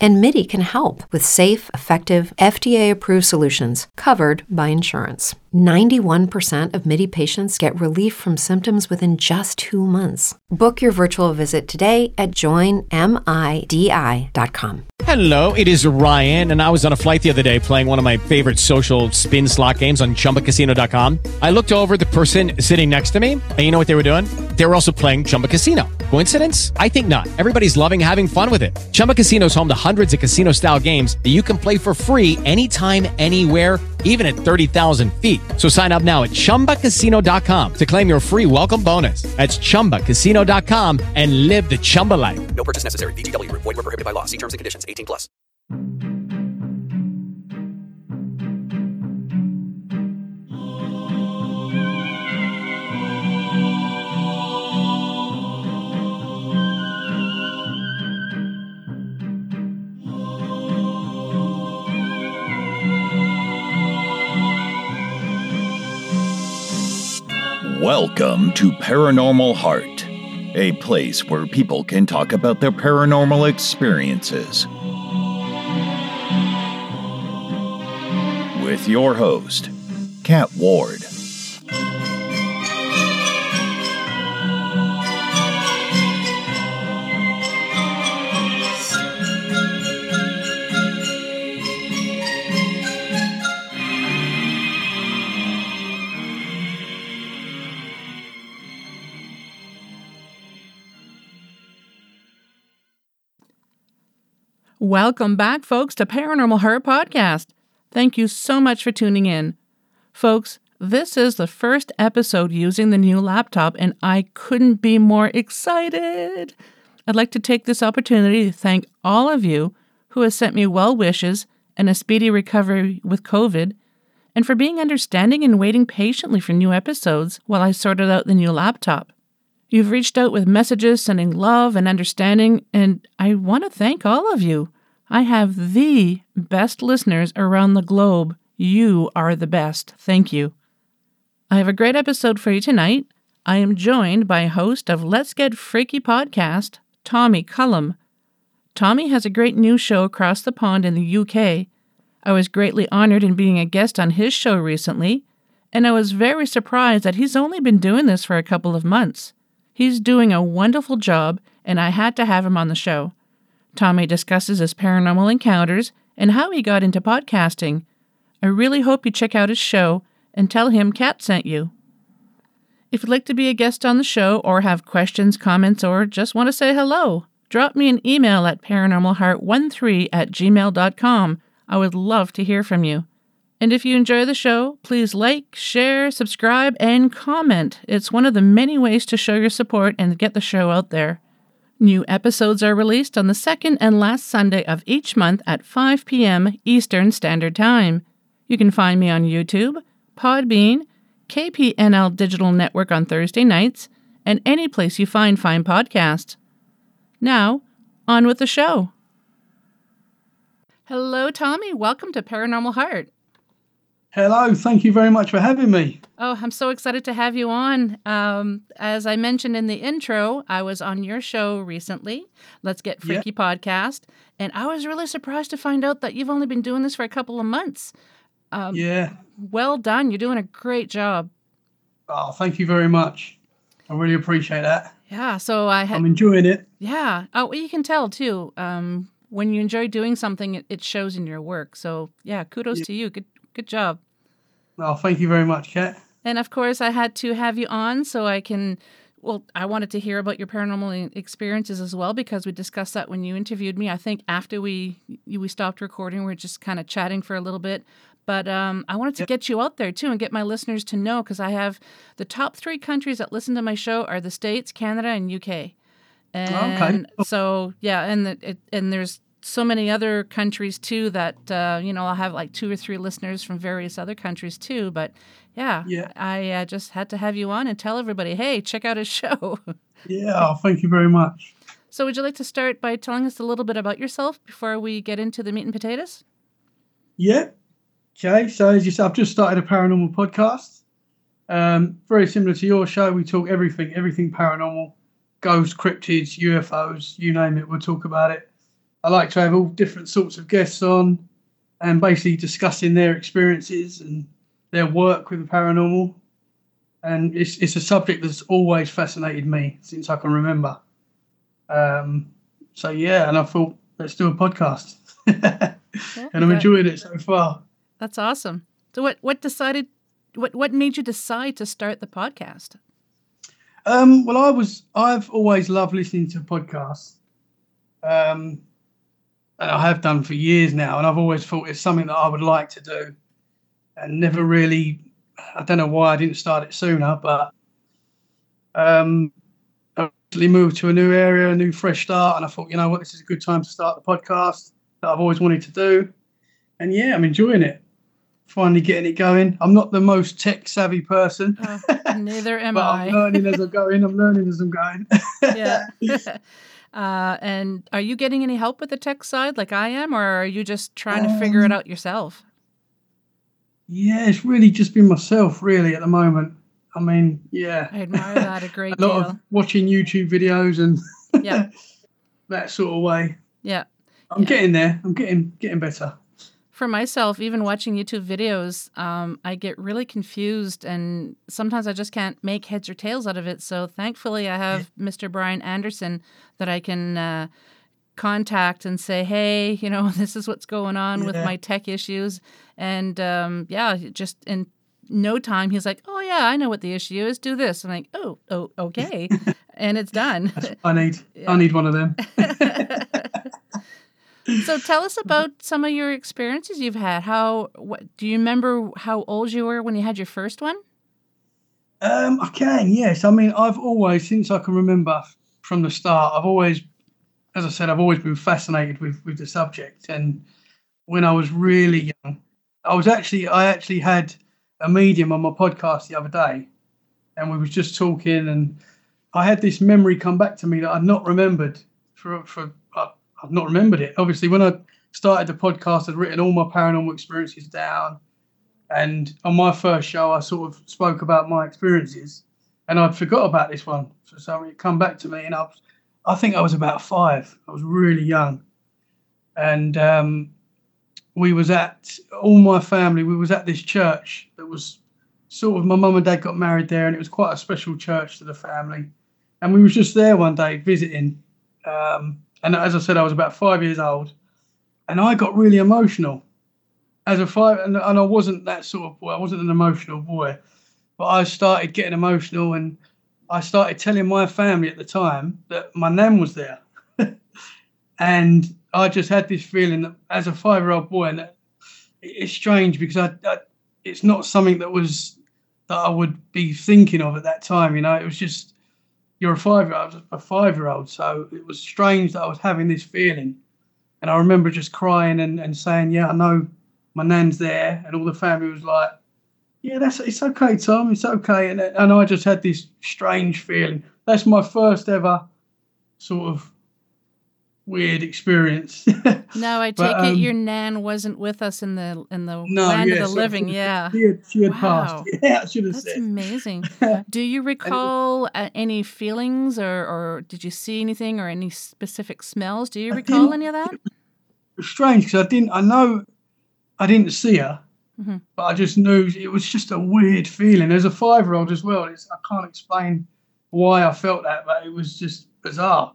And MIDI can help with safe, effective, FDA approved solutions covered by insurance. 91% of MIDI patients get relief from symptoms within just two months. Book your virtual visit today at joinmidi.com. Hello, it is Ryan, and I was on a flight the other day playing one of my favorite social spin slot games on chumbacasino.com. I looked over the person sitting next to me, and you know what they were doing? They were also playing Chumba Casino. Coincidence? I think not. Everybody's loving having fun with it. Chumba Casino is home to hundreds of casino style games that you can play for free anytime, anywhere, even at 30,000 feet. So sign up now at chumbacasino.com to claim your free welcome bonus. That's chumbacasino.com and live the Chumba life. No purchase necessary. Group. Void were prohibited by law. See terms and conditions. 18 plus. Welcome to Paranormal Heart, a place where people can talk about their paranormal experiences. With your host, Kat Ward. Welcome back, folks, to Paranormal Heart Podcast. Thank you so much for tuning in. Folks, this is the first episode using the new laptop, and I couldn't be more excited. I'd like to take this opportunity to thank all of you who have sent me well wishes and a speedy recovery with COVID, and for being understanding and waiting patiently for new episodes while I sorted out the new laptop. You've reached out with messages sending love and understanding, and I want to thank all of you. I have the best listeners around the globe. You are the best. Thank you. I have a great episode for you tonight. I am joined by host of Let's Get Freaky podcast, Tommy Cullum. Tommy has a great new show across the pond in the UK. I was greatly honored in being a guest on his show recently, and I was very surprised that he's only been doing this for a couple of months. He's doing a wonderful job, and I had to have him on the show. Tommy discusses his paranormal encounters and how he got into podcasting. I really hope you check out his show and tell him Kat sent you. If you'd like to be a guest on the show or have questions, comments, or just want to say hello, drop me an email at paranormalheart13 at gmail.com. I would love to hear from you. And if you enjoy the show, please like, share, subscribe, and comment. It's one of the many ways to show your support and get the show out there. New episodes are released on the second and last Sunday of each month at 5 p.m. Eastern Standard Time. You can find me on YouTube, Podbean, KPNL Digital Network on Thursday nights, and any place you find fine podcasts. Now, on with the show. Hello, Tommy. Welcome to Paranormal Heart. Hello, thank you very much for having me. Oh, I'm so excited to have you on. Um, as I mentioned in the intro, I was on your show recently, Let's Get Freaky podcast, and I was really surprised to find out that you've only been doing this for a couple of months. Um, yeah. Well done. You're doing a great job. Oh, thank you very much. I really appreciate that. Yeah. So I had. I'm enjoying it. Yeah. Oh, well, you can tell too. Um, when you enjoy doing something, it, it shows in your work. So yeah, kudos Yeah. to you. Good, good job. Oh, thank you very much, Kat. And of course, I had to have you on so I can. Well, I wanted to hear about your paranormal experiences as well because we discussed that when you interviewed me. I think after we we stopped recording, we are just kind of chatting for a little bit. But um, I wanted to Yep. get you out there too and get my listeners to know because I have the top three countries that listen to my show are the States, Canada, and UK. And so yeah, and the, it, and there's so many other countries too that uh, you know I'll have like two or three listeners from various other countries too. But yeah, Yeah. I uh, just had to have you on and tell everybody, hey, check out his show. Yeah, oh, thank you very much. So, would you like to start by telling us a little bit about yourself before we get into the meat and potatoes? Yeah. Okay. So as you said, I've just started a paranormal podcast. Um, very similar to your show. We talk everything, everything paranormal, ghosts, cryptids, UFOs, you name it. We'll talk about it. I like to have all different sorts of guests on, and basically discussing their experiences and their work with the paranormal. And it's it's a subject that's always fascinated me since I can remember. Um, so yeah, and I thought let's do a podcast, Yeah, and I'm enjoying it so far. That's awesome. So, what what decided? What what made you decide to start the podcast? Um, well, I was I've always loved listening to podcasts, um, I have done for years now, and I've always thought it's something that I would like to do, and never really. I don't know why I didn't start it sooner, but um, I moved to a new area, a new fresh start, and I thought, you know what, this is a good time to start the podcast that I've always wanted to do, and yeah, I'm enjoying it. Finally getting it going. I'm not the most tech savvy person. Uh, neither am but I. I'm learning as I'm going. I'm learning as I'm going. yeah. uh, and are you getting any help with the tech side, like I am, or are you just trying to figure it Um, out yourself? yeah, it's really just been myself, really, at the moment. I mean, yeah, I admire that a great a lot deal. of watching YouTube videos and Yeah. that sort of way. Yeah. I'm Yeah. getting there. I'm getting getting better. For myself, even watching YouTube videos, um, I get really confused and sometimes I just can't make heads or tails out of it. So thankfully, I have Mr. Brian Anderson that I can uh, contact and say, hey, you know, this is what's going on with my tech issues. And um, yeah, just in no time, he's like, oh, yeah, I know what the issue is. Do this. I'm like, oh, oh, okay. and it's done. I need Yeah. I need one of them. So tell us about some of your experiences you've had. How what, do you remember how old you were when you had your first one? Um, I can, yes. I mean, I've always, since I can remember from the start, I've always, as I said, I've always been fascinated with with the subject. And when I was really young, I was actually, I actually had a medium on my podcast the other day, and we was just talking, and I had this memory come back to me that I'd not remembered for for I, I've not remembered it. Obviously, when I started the podcast, I'd written all my paranormal experiences down. And on my first show, I sort of spoke about my experiences, and I'd forgot about this one. So, so it come back to me, and I, was, I think I was about five. I was really young, and um, we was at all my family. We was at this church that was sort of my mum and dad got married there, and it was quite a special church to the family. And we was just there one day visiting, um, and as I said, I was about five years old, and I got really emotional as a five, and, and I wasn't that sort of boy. I wasn't an emotional boy, but I started getting emotional, and I started telling my family at the time that my nan was there, and I just had this feeling that as a five-year-old boy, and it- it's strange because I, I, it's not something that was that I would be thinking of at that time. You know, it was just you're a five-year-old, a five-year-old, so it was strange that I was having this feeling, and I remember just crying and, and saying, "Yeah, I know." my nan's there, and all the family was like, "Yeah, that's it's okay, Tom. It's okay." And and I just had this strange feeling. That's my first ever sort of weird experience. No, I take But, it um, your nan wasn't with us in the in the no, land yeah, of the so- living. Yeah, she had, she had Wow. passed. Yeah, I should have that's said. amazing. Do you recall uh, any feelings, or or did you see anything, or any specific smells? Do you I recall any of that? Strange because I didn't. I know I didn't see her, Mhm. but I just knew it was just a weird feeling. As a five-year-old as well, it's, I can't explain why I felt that, but it was just bizarre.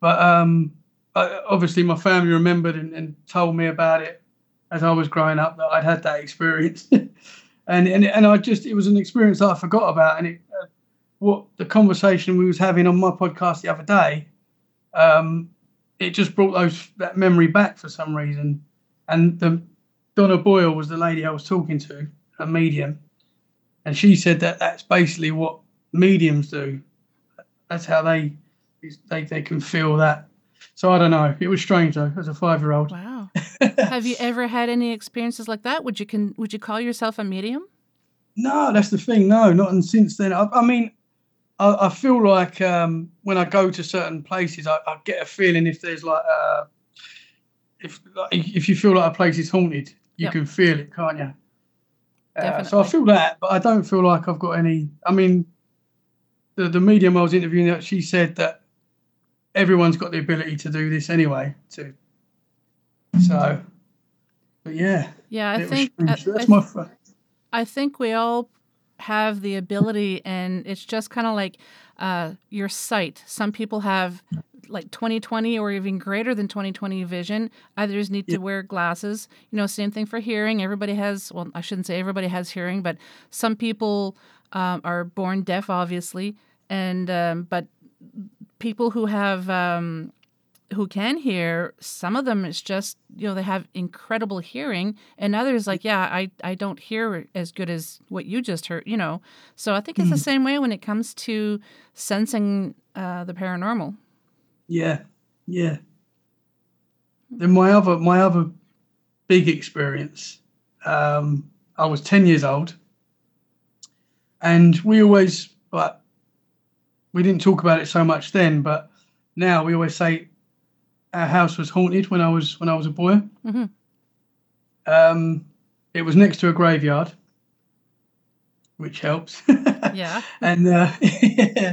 But um, I, obviously, my family remembered and, and told me about it as I was growing up that I'd had that experience, and and and I just it was an experience that I forgot about, and it uh, what the conversation we was having on my podcast the other day, um, it just brought those that memory back for some reason, and the Donna Boyle was the lady I was talking to, a medium, and she said that that's basically what mediums do. That's how they they they can feel that. So I don't know. It was strange though, as a five year old. Wow. Have you ever had any experiences like that? Would you can would you call yourself a medium? No, that's the thing. No, not and since then. I, I mean, I, I feel like um, when I go to certain places, I, I get a feeling if there's like uh, if like, if you feel like a place is haunted, you Yep. can feel it, can't you? Uh, so I feel that, but I don't feel like I've got any. I mean, the the medium I was interviewing, that she said that everyone's got the ability to do this anyway. To so, but yeah, Yeah, I think. I, So that's I my. I think we all have the ability, and it's just kind of like uh, your sight. Some people have like 2020 or even greater than 2020 vision. Others need to wear glasses. You know, same thing for hearing. Everybody has, well, I shouldn't say everybody has hearing, but some people um, are born deaf, obviously, and um, but people who have um, who can hear, some of them it's just you know they have incredible hearing, and others like yeah I I don't hear as good as what you just heard, you know. So I think it's the same way when it comes to sensing uh, the paranormal. Yeah, yeah. Then my other my other big experience, um, I was ten years old, and we always like we didn't talk about it so much then, but now we always say our house was haunted when I was when I was a boy. Mhm. Um, it was next to a graveyard, which helps. Yeah. and uh,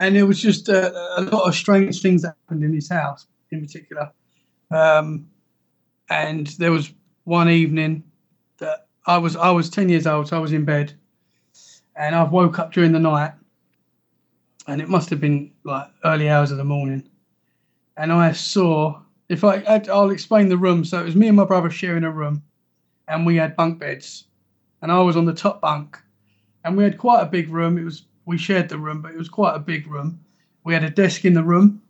and it was just uh, a lot of strange things that happened in his house in particular. Um, and there was one evening that I was I was ten years old, so I was in bed, and I woke up during the night, and it must have been like early hours of the morning, and I saw. If I, I'll explain the room. So it was me and my brother sharing a room, and we had bunk beds, and I was on the top bunk, and we had quite a big room. It was we shared the room, but it was quite a big room. We had a desk in the room,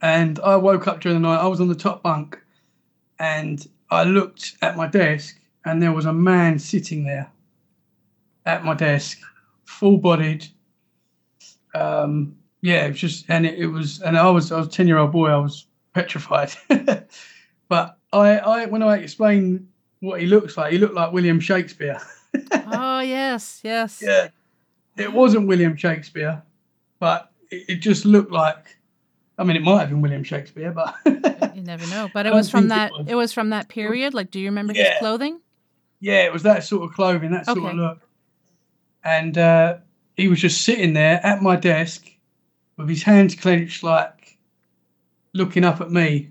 and I woke up during the night. I was on the top bunk, and I looked at my desk, and there was a man sitting there at my desk, full-bodied. Um, yeah, it was just, and it, it was, and I was, I was a ten-year-old boy. I was petrified, but I, I, when I explained what he looks like, he looked like William Shakespeare. oh yes, yes. Yeah. It wasn't William Shakespeare, but it, it just looked like. I mean, it might have been William Shakespeare, but You never know. But it was from think it that. was. It was from that period. Like, do you remember his clothing? yeah, it was that sort of clothing, that sort Okay. of look. And uh, he was just sitting there at my desk with his hands clenched, like looking up at me.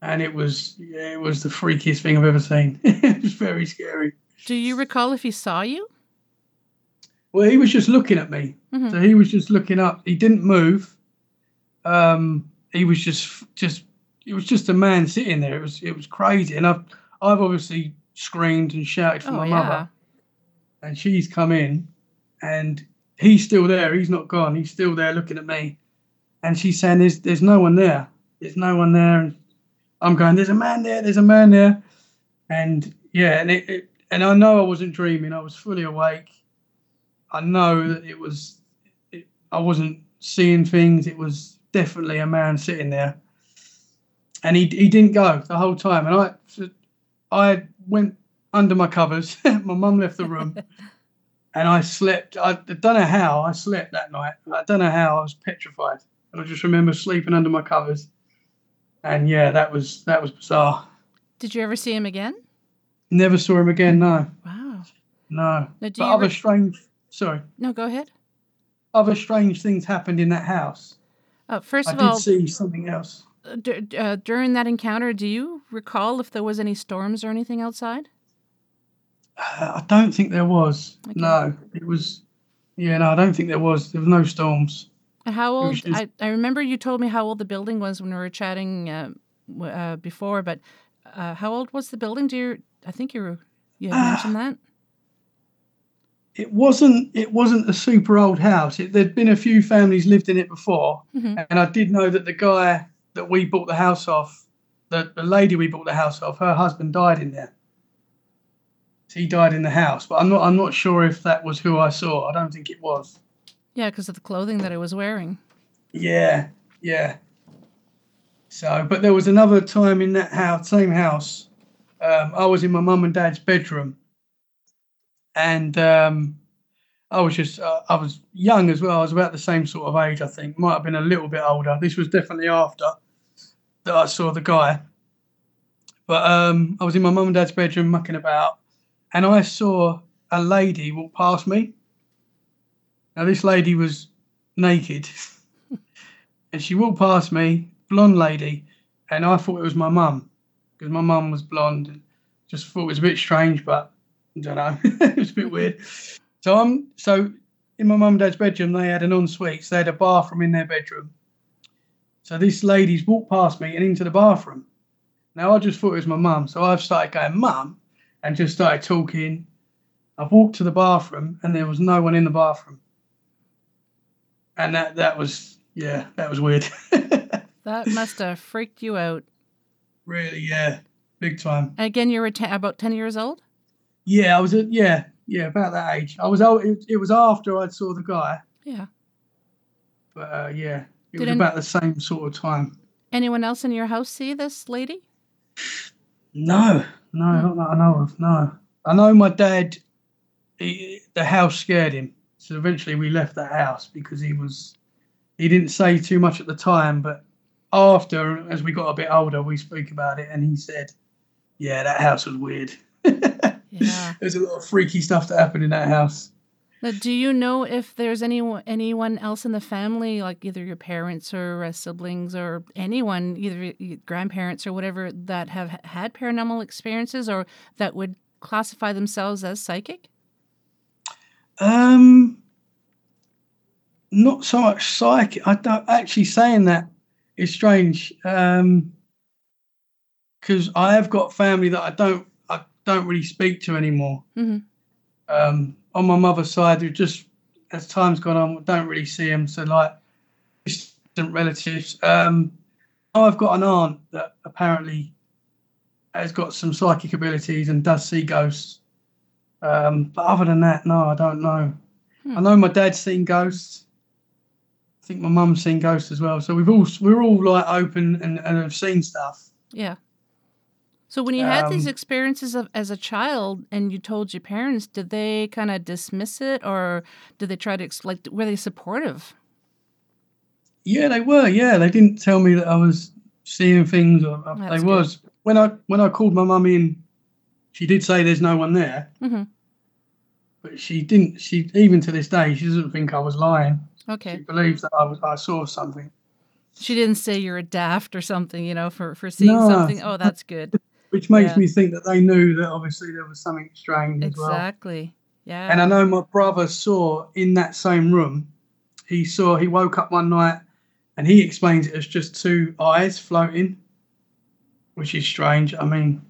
And it was, yeah, it was the freakiest thing I've ever seen. it was very scary. Do you recall if he saw you? Well, he was just looking at me. Mhm. So he was just looking up. He didn't move. Um, he was just just it was just a man sitting there. It was it was crazy. And I've I've obviously screamed and shouted for Oh my yeah. mother. And she's come in and he's still there. He's not gone. He's still there looking at me. And she's saying there's there's no one there. There's no one there. And I'm going, There's a man there, there's a man there. And yeah, and it, it and I know I wasn't dreaming, I was fully awake. I know that it was it, I wasn't seeing things. It was definitely a man sitting there, and he he didn't go the whole time. And I I went under my covers. my mum left the room, and I slept. I don't know how I slept that night. I don't know how I was petrified. And I just remember sleeping under my covers, and yeah, that was that was bizarre. Did you ever see him again? Never saw him again. No, Wow. no. Now, do But other re- strange. Sorry. no, go ahead. Other strange things happened in that house. Uh, first I of all, I did see something else. d- uh, during that encounter, do you recall if there was any storms or anything outside? Uh, I don't think there was. Okay. No, it was. Yeah, no, I don't think there was. There was no storms. And how old? just- I, I remember you told me how old the building was when we were chatting uh, uh, before, but uh, how old was the building? Do you? I think you were, you had mentioned that. It wasn't. It wasn't a super old house. It, there'd been a few families lived in it before, Mhm. and I did know that the guy that we bought the house off, the, the lady we bought the house off, her husband died in there. He died in the house, but I'm not. I'm not sure if that was who I saw. I don't think it was. Yeah, because of the clothing that I was wearing. Yeah, yeah. So, but there was another time in that house, same house. Um, I was in my mum and dad's bedroom, and um, I was just, uh, I was young as well. I was about the same sort of age, I think. Might have been a little bit older. This was definitely after that I saw the guy. But um, I was in my mum and dad's bedroom mucking about, and I saw a lady walk past me. Now, this lady was naked, and she walked past me, blonde lady, and I thought it was my mum because my mum was blonde. And just thought it was a bit strange, but I don't know, it was a bit weird. So I'm so in my mum and dad's bedroom. They had an ensuite. So they had a bathroom in their bedroom. So this lady's walked past me and into the bathroom. Now I just thought it was my mum, so I've started going mum, and just started talking. I've walked to the bathroom and there was no one in the bathroom, and that that was yeah, that was weird. That must have freaked you out. really, yeah, big time. And again, you were te- about 10 years old? Yeah, I was at yeah, yeah, about that age. I was out. It, it was after I saw the guy, Yeah. but uh, yeah, it Did was any- about the same sort of time. Anyone else in your house see this lady? No, no, hmm. not that I know of. No, I know my dad. He, the house scared him, so eventually we left the house because he was. He didn't say too much at the time, but after, as we got a bit older, we spoke about it, and he said, "Yeah, that house was weird. Yeah. There's a lot of freaky stuff that happened in that house." Now, do you know if there's anyone anyone else in the family, like either your parents or uh, siblings or anyone, either grandparents or whatever, that have had paranormal experiences or that would classify themselves as psychic? Um, not so much psychic. I don't actually saying that is strange. Um, because I have got family that I don't I don't really speak to anymore. Mhm. Um, on my mother's side, who just as time's gone on, don't really see them. So like distant relatives. Um, I've got an aunt that apparently has got some psychic abilities and does see ghosts. Um, but other than that, no, I don't know. I know my dad's seen ghosts. I think my mum's seen ghosts as well. So we've all we're all like open and, and have seen stuff. Yeah. So when you had these Um, experiences of, as a child and you told your parents, did they kind of dismiss it or did they try to like were they supportive? Yeah, they were. Yeah, they didn't tell me that I was seeing things. Or uh, That's they good. was when I when I called my mum in. She did say there's no one there, hmm but she didn't. She even to this day she doesn't think I was lying. Okay. She believes that I was. I saw something, She didn't say you're a daft or something, you know, for for seeing No. something. Oh, that's good. Which makes Yeah. me think that they knew that obviously there was something strange as well. exactly. Yeah. And I know my brother saw in that same room, he saw, he woke up one night and he explains it as just two eyes floating, which is strange. I mean,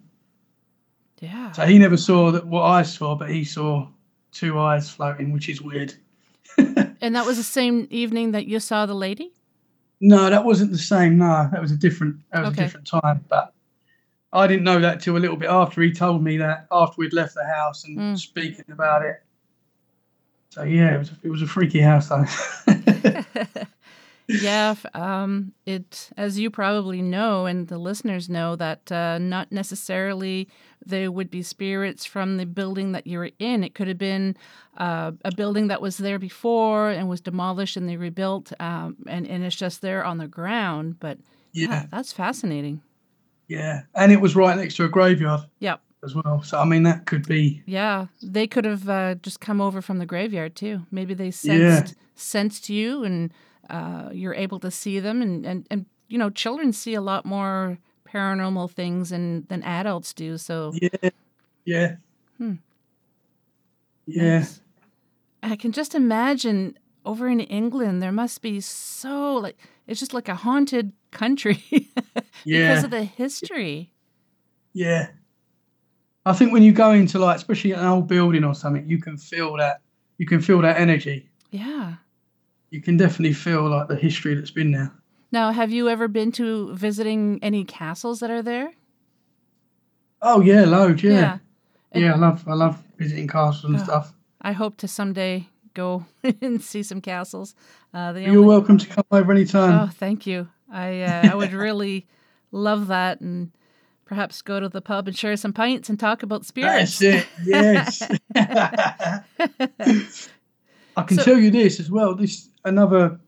yeah. so he never saw that what I saw, but he saw two eyes floating, which is weird. And that was the same evening that you saw the lady? No, that wasn't the same. No, that was a different, that was Okay. a different time. But I didn't know that till a little bit after he told me that after we'd left the house and Mm. speaking about it. So yeah, it was, it was a freaky house though. yeah, um, it as you probably know, and the listeners know that uh, not necessarily there would be spirits from the building that you were in. It could have been uh, a building that was there before and was demolished and they rebuilt, um, and and it's just there on the ground. But yeah, yeah. that's fascinating. Yeah, and it was right next to a graveyard Yep. as well. So I mean, that could be Yeah, they could have uh, just come over from the graveyard too. Maybe they Yeah. sensed sensed you, and uh, you're able to see them. And, and and you know, children see a lot more paranormal things than than adults do. So yeah, yeah, Hmm. yeah. Nice. I can just imagine over in England there must be so like it's just like a haunted country because of the history. Yeah. I think when you go into like, especially an old building or something, you can feel that. You can feel that energy. Yeah. You can definitely feel like the history that's been there. Now, have you ever been to visiting any castles that are there? Oh yeah, loads. Yeah, Yeah. yeah. I love, I love visiting castles and Oh. stuff. I hope to someday go and see some castles. Uh, You're only- welcome to come over anytime. Oh, thank you. I uh, I would really love that, and perhaps go to the pub and share some pints and talk about spirits. That's it. Yes. I can So- tell you this as well. This another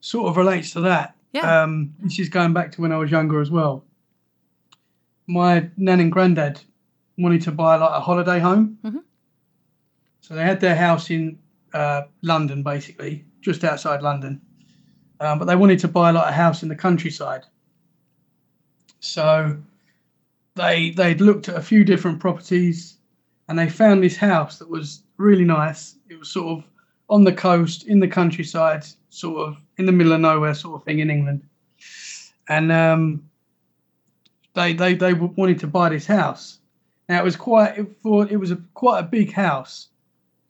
sort of relates to that. Yeah. Um, this is going back to when I was younger as well. My nan and granddad wanted to buy like a holiday home. Mhm. So they had their house in uh, London, basically, just outside London. Um, but they wanted to buy like a house in the countryside. So they they'd looked at a few different properties and they found this house that was really nice. It was sort of on the coast, in the countryside, sort of in the middle of nowhere, sort of thing in England. And um, they they they wanted to buy this house. Now it was quite it, for it was a quite a big house,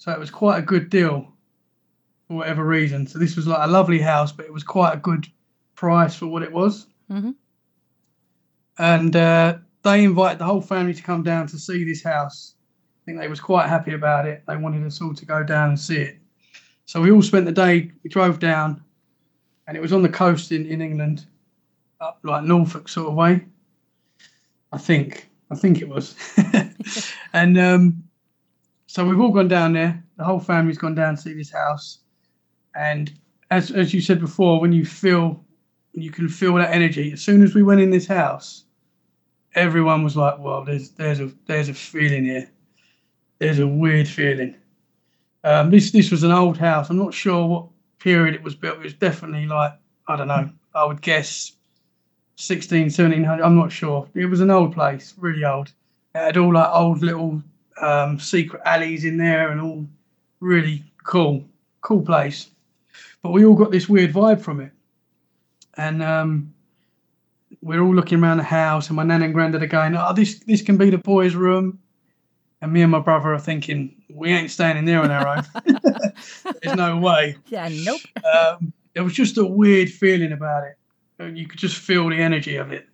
so it was quite a good deal for whatever reason. So this was like a lovely house, but it was quite a good price for what it was. Mhm. And uh, they invited the whole family to come down to see this house. I think they was quite happy about it. They wanted us all to go down and see it. So we all spent the day. We drove down, and it was on the coast in, in England, up like Norfolk sort of way. I think. I think it was. and um, so we've all gone down there. The whole family's gone down to see this house. And as as you said before, when you feel, you can feel that energy. As soon as we went in this house, everyone was like, "Well, there's there's a there's a feeling here. There's a weird feeling." Um, this this was an old house. I'm not sure what period it was built. It was definitely like I don't know. I would guess 16, 1700. I'm not sure. It was an old place, really old. It had all like old little um, secret alleys in there and all really cool, cool place. But we all got this weird vibe from it, and um, we're all looking around the house, and my nan and granddad are going, "Oh, this this can be the boys' room," and me and my brother are thinking, "We ain't staying in there on our own. There's no way." Yeah, nope. um, there was just a weird feeling about it. You could just feel the energy of it.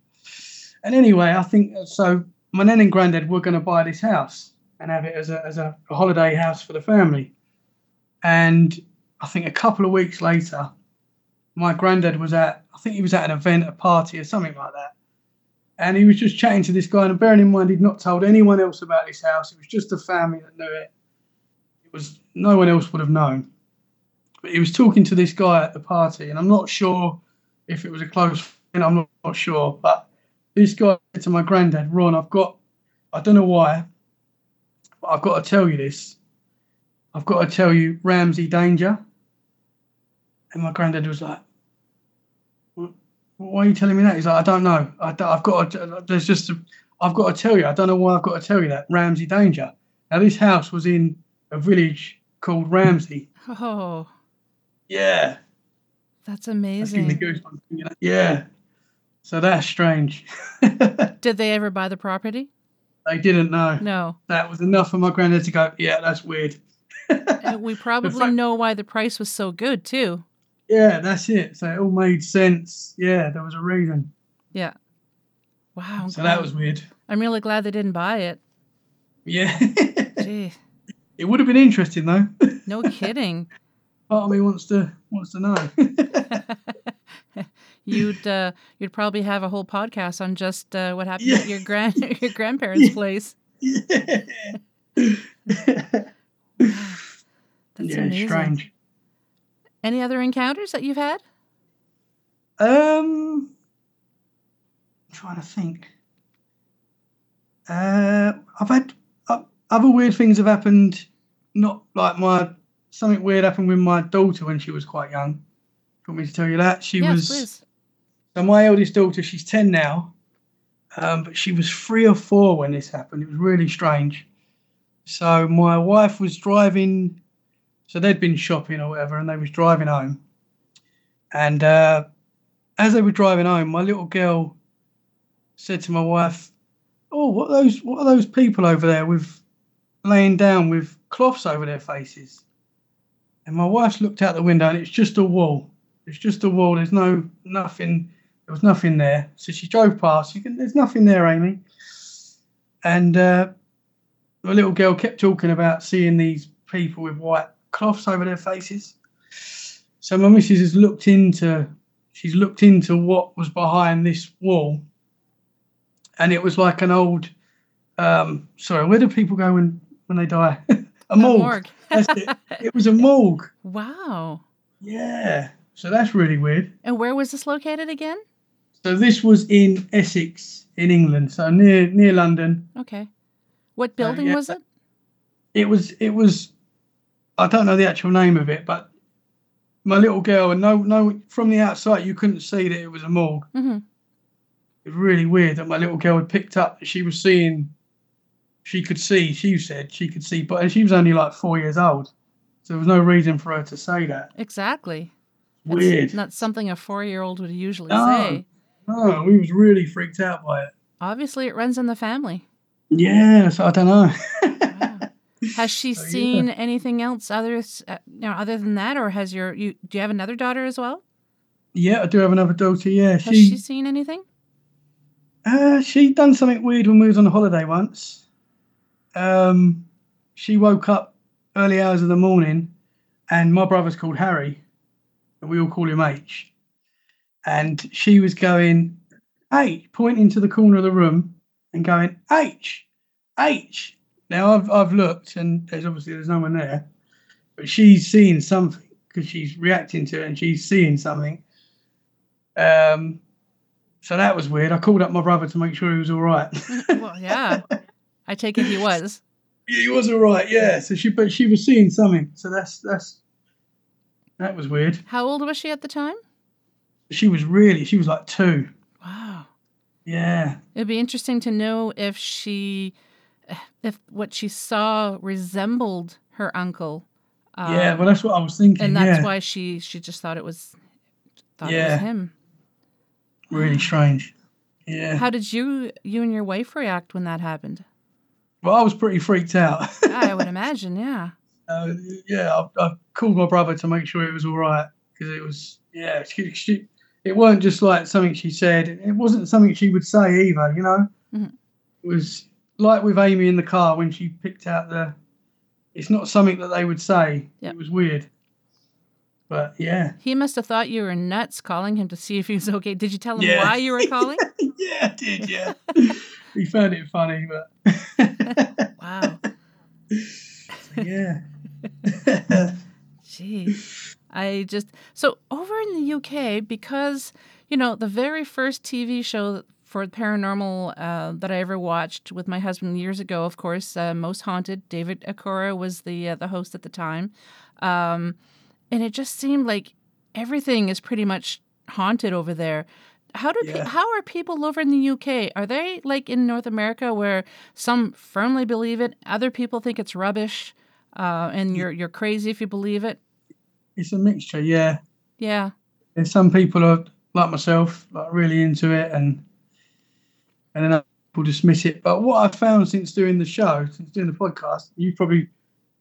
And anyway, I think so. My nan and granddad were going to buy this house and have it as a as a, holiday house for the family. And I think a couple of weeks later, my granddad was at I think he was at an event, a party, or something like that. And he was just chatting to this guy. And bearing in mind, he'd not told anyone else about this house. It was just the family that knew it. It was no one else would have known but he was talking to this guy at the party, and I'm not sure if it was a close friend. I'm not, sure, but this guy said to my granddad, Ron, I've got, I don't know why, I've got to tell you this. I've got to tell you Ramsey danger. And my granddad was like, why are you telling me that? He's like, I don't know. I, have got to, there's just, a, I've got to tell you. I don't know why I've got to tell you that. Ramsey danger. Now, this house was in a village called Ramsey. Oh, Yeah. that's That's giving me amazing. goosebumps. thinking. Yeah. So that's strange. Did they ever buy the property? They didn't know. No. That was enough for my granddad to go, yeah, that's weird. And we probably fact- know why the price was so good too. Yeah, that's it. So it all made sense. Yeah, there was a reason. Yeah. Wow. I'm So that was weird. I'm really glad they didn't buy it. Yeah. Gee, it would have been interesting though. no kidding. Part of me wants to wants to know. You'd uh, you'd probably have a whole podcast on just uh, what happened Yeah. at your grand your grandparents' place. yeah. That's yeah, amazing. strange. Any other encounters that you've had? Um, I'm trying to think. Uh, I've had uh, other weird things have happened. Not like my something weird happened with my daughter when she was quite young. Do you want me to tell you that she yes, was? please. So my eldest daughter, she's ten now, um, but she was three or four when this happened. It was really strange. So my wife was driving, so they'd been shopping or whatever, and they was driving home. And uh, as they were driving home, my little girl said to my wife, "Oh, what are those? What are those people over there with laying down with cloths over their faces?" And my wife looked out the window, and it's just a wall. It's just a wall. There's no nothing. There was nothing there. So she drove past. She can, There's nothing there, Amy. And uh, the little girl kept talking about seeing these people with white cloths over their faces. So my missus has looked into. She's looked into what was behind this wall, and it was like an old. Um, sorry, where do people go when when they die? A morgue. morgue. That's it. It was a morgue. Wow. Yeah. So that's really weird. And where was this located again? So this was in Essex, in England, so near near London. Okay. What building yeah. was it? It was it was I don't know the actual name of it, but my little girl and no no from the outside you couldn't see that it was a morgue. hmm It was really weird that my little girl had picked up that she was seeing she could see, she said she could see but and she was only like four years old. So there was no reason for her to say that. Exactly. That's Weird. Not something a four-year-old would usually No. say. No, we was really freaked out by it. Obviously, it runs in the family. Yes, I don't know. Wow. Has she So, yeah. seen anything else other, s- uh, you know, other than that, or has your you? Do you have another daughter as well? yeah, I do have another daughter. Yeah, Has she she seen anything? Uh, she done something weird when we was on a holiday once. Um, she woke up early hours of the morning, and my brother's called Harry, and we all call him H. And she was going H, pointing to the corner of the room and going H, H. Now I've I've looked, and there's obviously there's no one there, but she's seeing something because she's reacting to it, and she's seeing something. Um, so that was weird. I called up my brother to make sure he was all right. well, yeah. I take it he was. Yeah, he was all right. Yeah. So she, but she was seeing something. So that's that's that was weird. How old was she at the time? She was really. She was like two. Wow. Yeah. It'd be interesting to know if she, if what she saw resembled her uncle. Um, yeah. Well, that's what I was thinking. and that's yeah. why she she just thought it was thought it Yeah. was him. really strange. Yeah. How did you you and your wife react when that happened? Well, I was pretty freaked out. I would imagine, yeah. uh, yeah. I, I called my brother to make sure it was all right because it was. Yeah. She, she, it weren't just like something she said. It wasn't something she would say either. You know. Mhm. It was like with Amy in the car when she picked out the. It's not something that they would say. Yep. It was weird. But yeah. He must have thought you were nuts calling him to see if he was okay. Did you tell him Yeah. why you were calling? yeah, I did. Yeah. he found it funny, but wow. yeah. Gee. I just so over in the UK because you know the very first TV show for paranormal uh, that I ever watched with my husband years ago, of course, uh, Most Haunted. Derek Acorah was the uh, the host at the time, um, and it just seemed like everything is pretty much haunted over there. How do pe- how are people over in the UK? Are they like in North America where some firmly believe it, other people think it's rubbish, uh, and you're you're crazy if you believe it? It's a mixture, yeah. Yeah. There's some people are like myself, like really into it and and then other people dismiss it. But what I've found since doing the show, since doing the podcast, you probably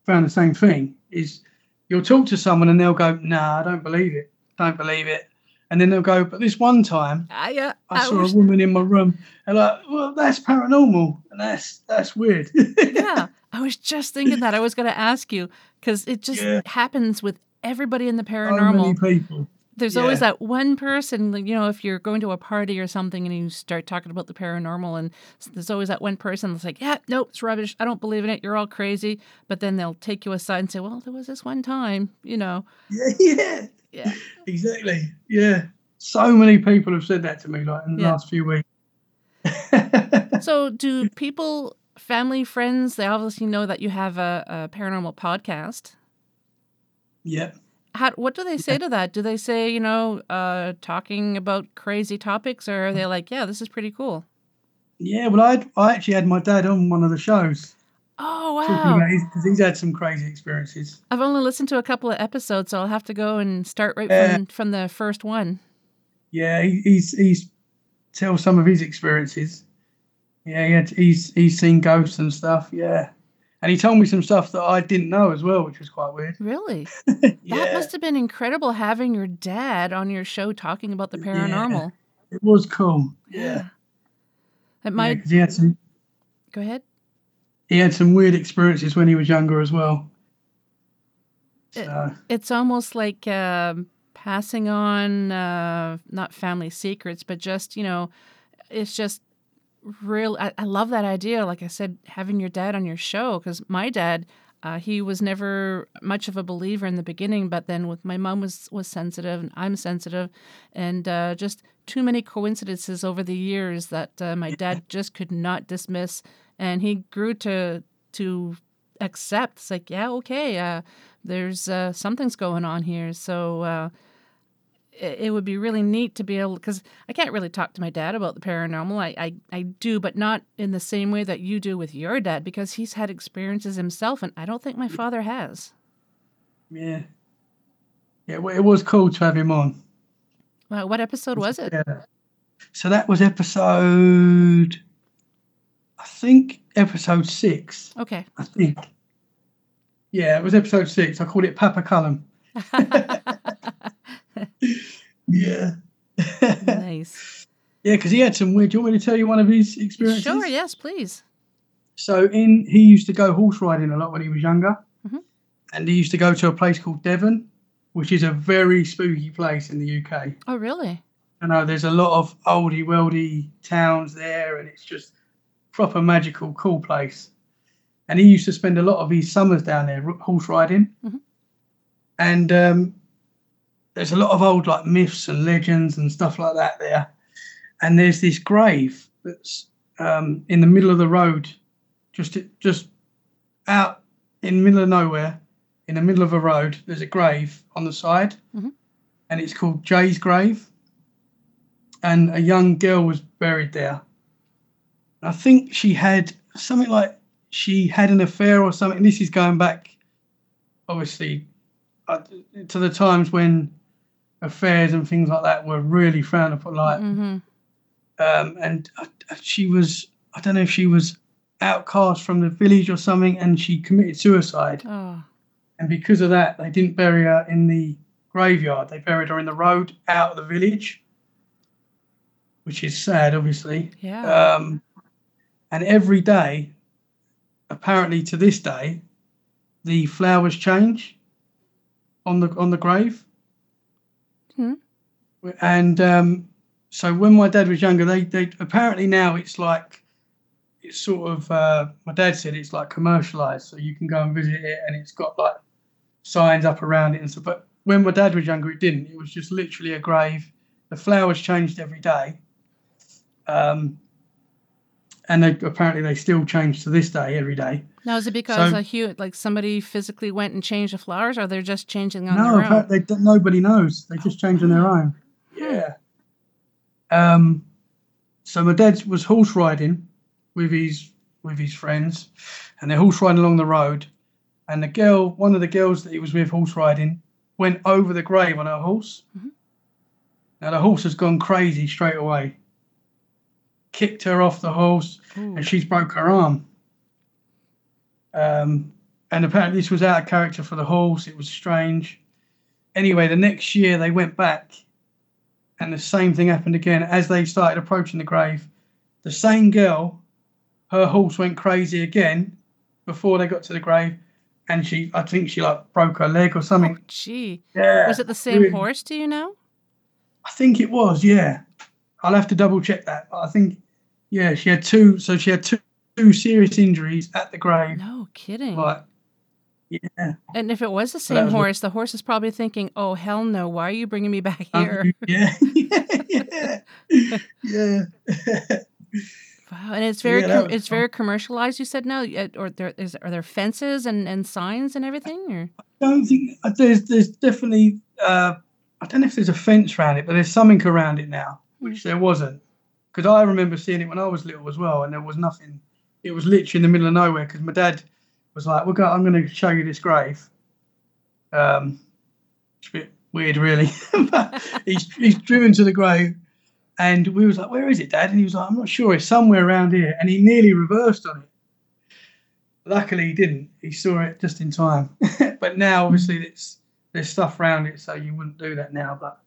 found the same thing, is you'll talk to someone and they'll go, Nah, I don't believe it. Don't believe it. And then they'll go, But this one time I, uh, I, I saw was- a woman in my room and like, well, that's paranormal and that's that's weird. yeah. I was just thinking that. I was going to ask you because it just Yeah. happens with everybody in the So paranormal. people. There's always that one person, you know, if you're going to a party or something and you start talking about the paranormal, and there's always that one person that's like, yeah, nope, it's rubbish. I don't believe in it. You're all crazy. But then they'll take you aside and say, well, there was this one time, you know. Yeah, yeah. Yeah. Exactly. Yeah. So many people have said that to me like in the Yeah. last few weeks. So, do people, family, friends, they obviously know that you have a, a paranormal podcast? Yeah. How, what do they say to that? Do they say, you know, uh, talking about crazy topics, or are they like, yeah, this is pretty cool? Yeah. Well, I I actually had my dad on one of the shows Oh, wow. because he's had some crazy experiences. I've only listened to a couple of episodes, so I'll have to go and start right Yeah. from, from the first one. Yeah, he, he's he's tell some of his experiences. Yeah, he had, he's he's seen ghosts and stuff. Yeah, and he told me some stuff that I didn't know as well, which was quite weird. Really? That must have been incredible having your dad on your show talking about the paranormal. it was cool. Yeah, It yeah, he had some Go ahead. he had some weird experiences when he was younger as well. It- It's almost like um, passing on, uh, not family secrets, but just, you know, it's just real. I, I love that idea. Like I said, having your dad on your show, because my dad, Uh, he was never much of a believer in the beginning, but then with my mom was was sensitive and I'm sensitive, and uh, just too many coincidences over the years that uh, my dad just could not dismiss, and he grew to to accept. It's like, yeah, okay, uh, there's uh, something's going on here, so. It it would be really neat to be able because I can't really talk to my dad about the paranormal. I, I I do, but not in the same way that you do with your dad because he's had experiences himself, and I don't think my father has. Yeah. Yeah, well, it was cool to have him on. Well, what episode was it? Yeah. So that was episode, I think episode six. Okay. I think. Yeah, it was episode six. I called it Papa Cullum. Yeah. nice. yeah, because he had some weird. Do you want me to tell you one of his experiences? Sure. Yes, please. So in he used to go horse riding a lot when he was younger, Mhm. and he used to go to a place called Devon, which is a very spooky place in the UK. Oh, really? I know there's a lot of oldie weldy towns there, and it's just proper magical, cool place. And he used to spend a lot of his summers down there horse riding, Mhm. and um, there's a lot of old like myths and legends and stuff like that there. And there's this grave that's um, in the middle of the road, just just out in the middle of nowhere, in the middle of a road. There's a grave on the side, Mhm. and it's called Jay's grave and a young girl was buried there. I think she had something like she had an affair or something. This is going back, obviously, uh, to the times when affairs and things like that were really frowned upon. Like, Mm-hmm. um, and she was, I don't know if she was outcast from the village or something, and she committed suicide. Oh, And because of that, they didn't bury her in the graveyard. They buried her in the road out of the village, which is sad, obviously. yeah. Um, and every day, apparently to this day, the flowers change on the on the grave. Hmm. And um, so when my dad was younger, they they apparently now it's like it's sort of uh, my dad said it's like commercialized, so you can go and visit it, and it's got like signs up around it and stuff. But when my dad was younger, it didn't. It was just literally a grave. The flowers changed every day. Um, and they, apparently they still change to this day every day. now, is it because so- a hu- like somebody physically went and changed the flowers, or they're just changing on no, their own? apparently they, nobody knows. They just change on their own. Yeah. Um. So my dad was horse riding with his with his friends, and they're horse riding along the road, and the girl, one of the girls that he was with horse riding, went over the grave on her horse. Mhm. Now the horse has gone crazy straight away. Kicked her off the horse, and she's broke her arm. Um, and apparently this was out of character for the horse. It was strange. Anyway, the next year they went back, and the same thing happened again. As they started approaching the grave, the same girl, her horse went crazy again before they got to the grave, and she, I think she like broke her leg or something. Oh, gee. yeah, Was it the same horse? Do you know? I think it was, yeah. I'll have to double check that. But I think, yeah, she had two. So she had two, two serious injuries at the grave. No kidding. Like, yeah. And if it was the same was horse, the horse is probably thinking, "Oh hell no! Why are you bringing me back Um, here?" yeah, yeah, yeah, yeah. Wow, and it's very Yeah, com- it's fun. very commercialized. You said now, uh, or there is are there fences and, and signs and everything, or I don't think uh, there's there's definitely uh, I don't know if there's a fence around it, but there's something around it now, which there wasn't. Because I remember seeing it when I was little as well, and there was nothing. It was literally in the middle of nowhere. Because my dad was like, "We're going. I'm going to show you this grave." Um, it's a bit weird, really. but he's he's driven to the grave, and we was like, "Where is it, Dad?" And he was like, "I'm not sure. It's somewhere around here." And he nearly reversed on it. Luckily, he didn't. He saw it just in time. but now, obviously, it's there's stuff around it, so you wouldn't do that now. But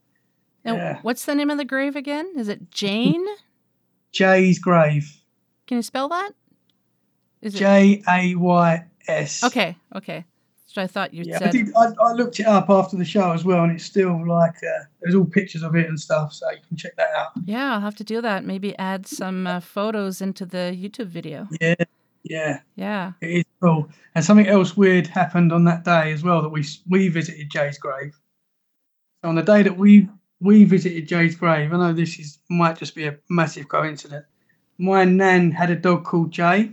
and Yeah. what's the name of the grave again? Is it Jane? Jay's grave, Can you spell that? Is it J A Y S. okay? Okay, so I thought you Yeah, I, said. did, I, I looked it up after the show as well, and it's still like uh, there's all pictures of it and stuff, so you can check that out. Yeah, I'll have to do that. Maybe add some uh, photos into the YouTube video. Yeah, Yeah, Yeah. it is cool. And something else weird happened on that day as well that we we visited Jay's grave. So on the day that we we visited Jay's grave, I know this is might just be a massive coincidence. My nan had a dog called Jay.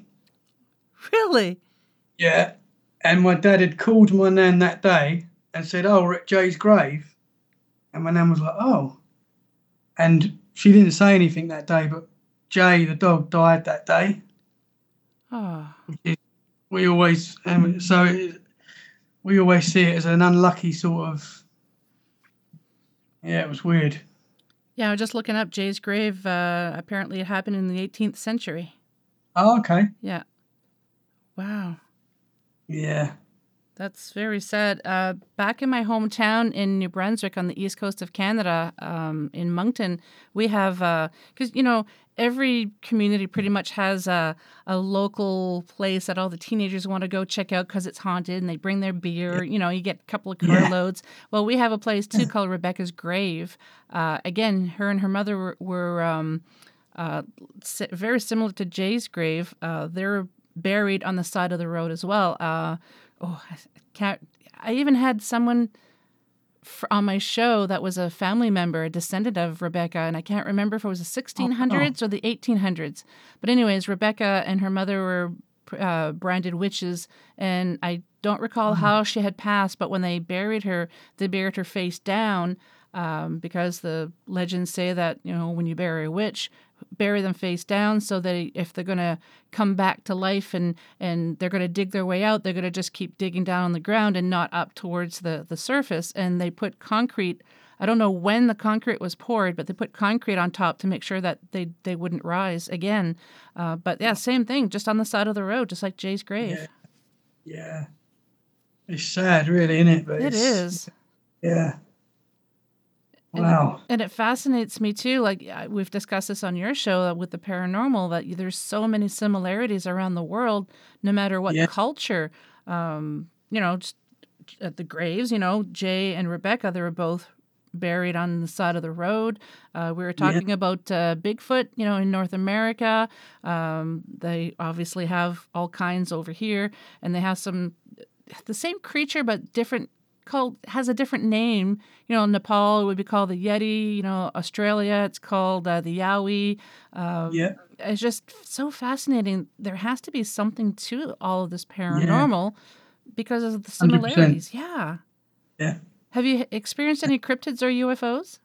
Really? Yeah. And my dad had called my nan that day and said, Oh, we're at Jay's grave. And my nan was like, Oh. And she didn't say anything that day, but Jay, the dog, died that day. Oh. We always, um, so it, we always see it as an unlucky sort of. Yeah, it was weird. Yeah, I was just looking up Jay's grave. Uh, apparently, it happened in the 18th century. Oh, okay. Yeah. Wow. Yeah. That's very sad. Uh, back in my hometown in New Brunswick on the east coast of Canada, um, in Moncton, we have, because, you know, every community pretty much has a, a local place that all the teenagers want to go check out because it's haunted and they bring their beer. You know, you get a couple of carloads. Well, we have a place too called Rebecca's Grave. Uh, again, her and her mother were, were um, uh, very similar to Jay's grave. Uh, they're buried on the side of the road as well. Uh, oh, I can't. I even had someone on my show that was a family member, a descendant of Rebecca, and I can't remember if it was the 1600s or the 1800s. But anyways, Rebecca and her mother were uh, branded witches, and I don't recall how she had passed. But when they buried her, they buried her face down. Um, because the legends say that you know when you bury a witch, bury them face down so that if they're going to come back to life and and they're going to dig their way out, they're going to just keep digging down on the ground and not up towards the the surface. And they put concrete. I don't know when the concrete was poured, but they put concrete on top to make sure that they they wouldn't rise again. Uh, but yeah, same thing, just on the side of the road, just like Jay's grave. Yeah. It's sad, really, isn't it? But it's- Yeah. And- Wow. And it fascinates me too. Like we've discussed this on your show uh, with the paranormal, that there's so many similarities around the world, no matter what Yeah. culture. Um, you know, just at the graves, you know, Jay and Rebecca, they were both buried on the side of the road. Uh, we were talking about uh, Bigfoot, you know, in North America. Um, they obviously have all kinds over here, and they have some the same creature but different called has a different name. You know, Nepal it would be called the Yeti. You know, Australia it's called uh, the Yowie. Um, Yeah. It's just so fascinating. There has to be something to all of this paranormal because of the 100%. similarities. Yeah. Yeah. Have you experienced any cryptids or UFOs?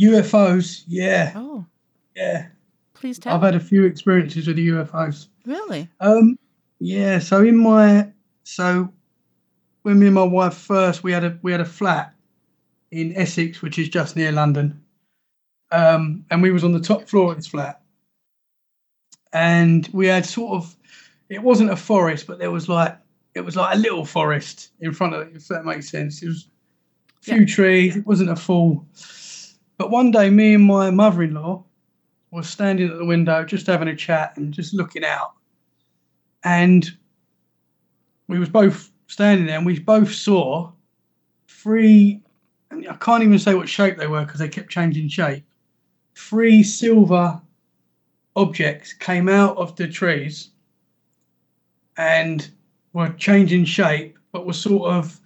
UFOs. Yeah. Oh, Yeah. please tell. I've had a few experiences with the UFOs. really? Um, yeah. So in my so when me and my wife first, we had a we had a flat in Essex, which is just near London, um, and we was on the top floor of this flat, and we had sort of it wasn't a forest, but there was like it was like a little forest in front of it, if that makes sense. It was a few Yeah. trees. It wasn't a full. But one day, me and my mother-in-law was standing at the window, just having a chat and just looking out, and we was both standing there, and we both saw three. I can't even say what shape they were because they kept changing shape. Three silver objects came out of the trees and were changing shape, but were sort of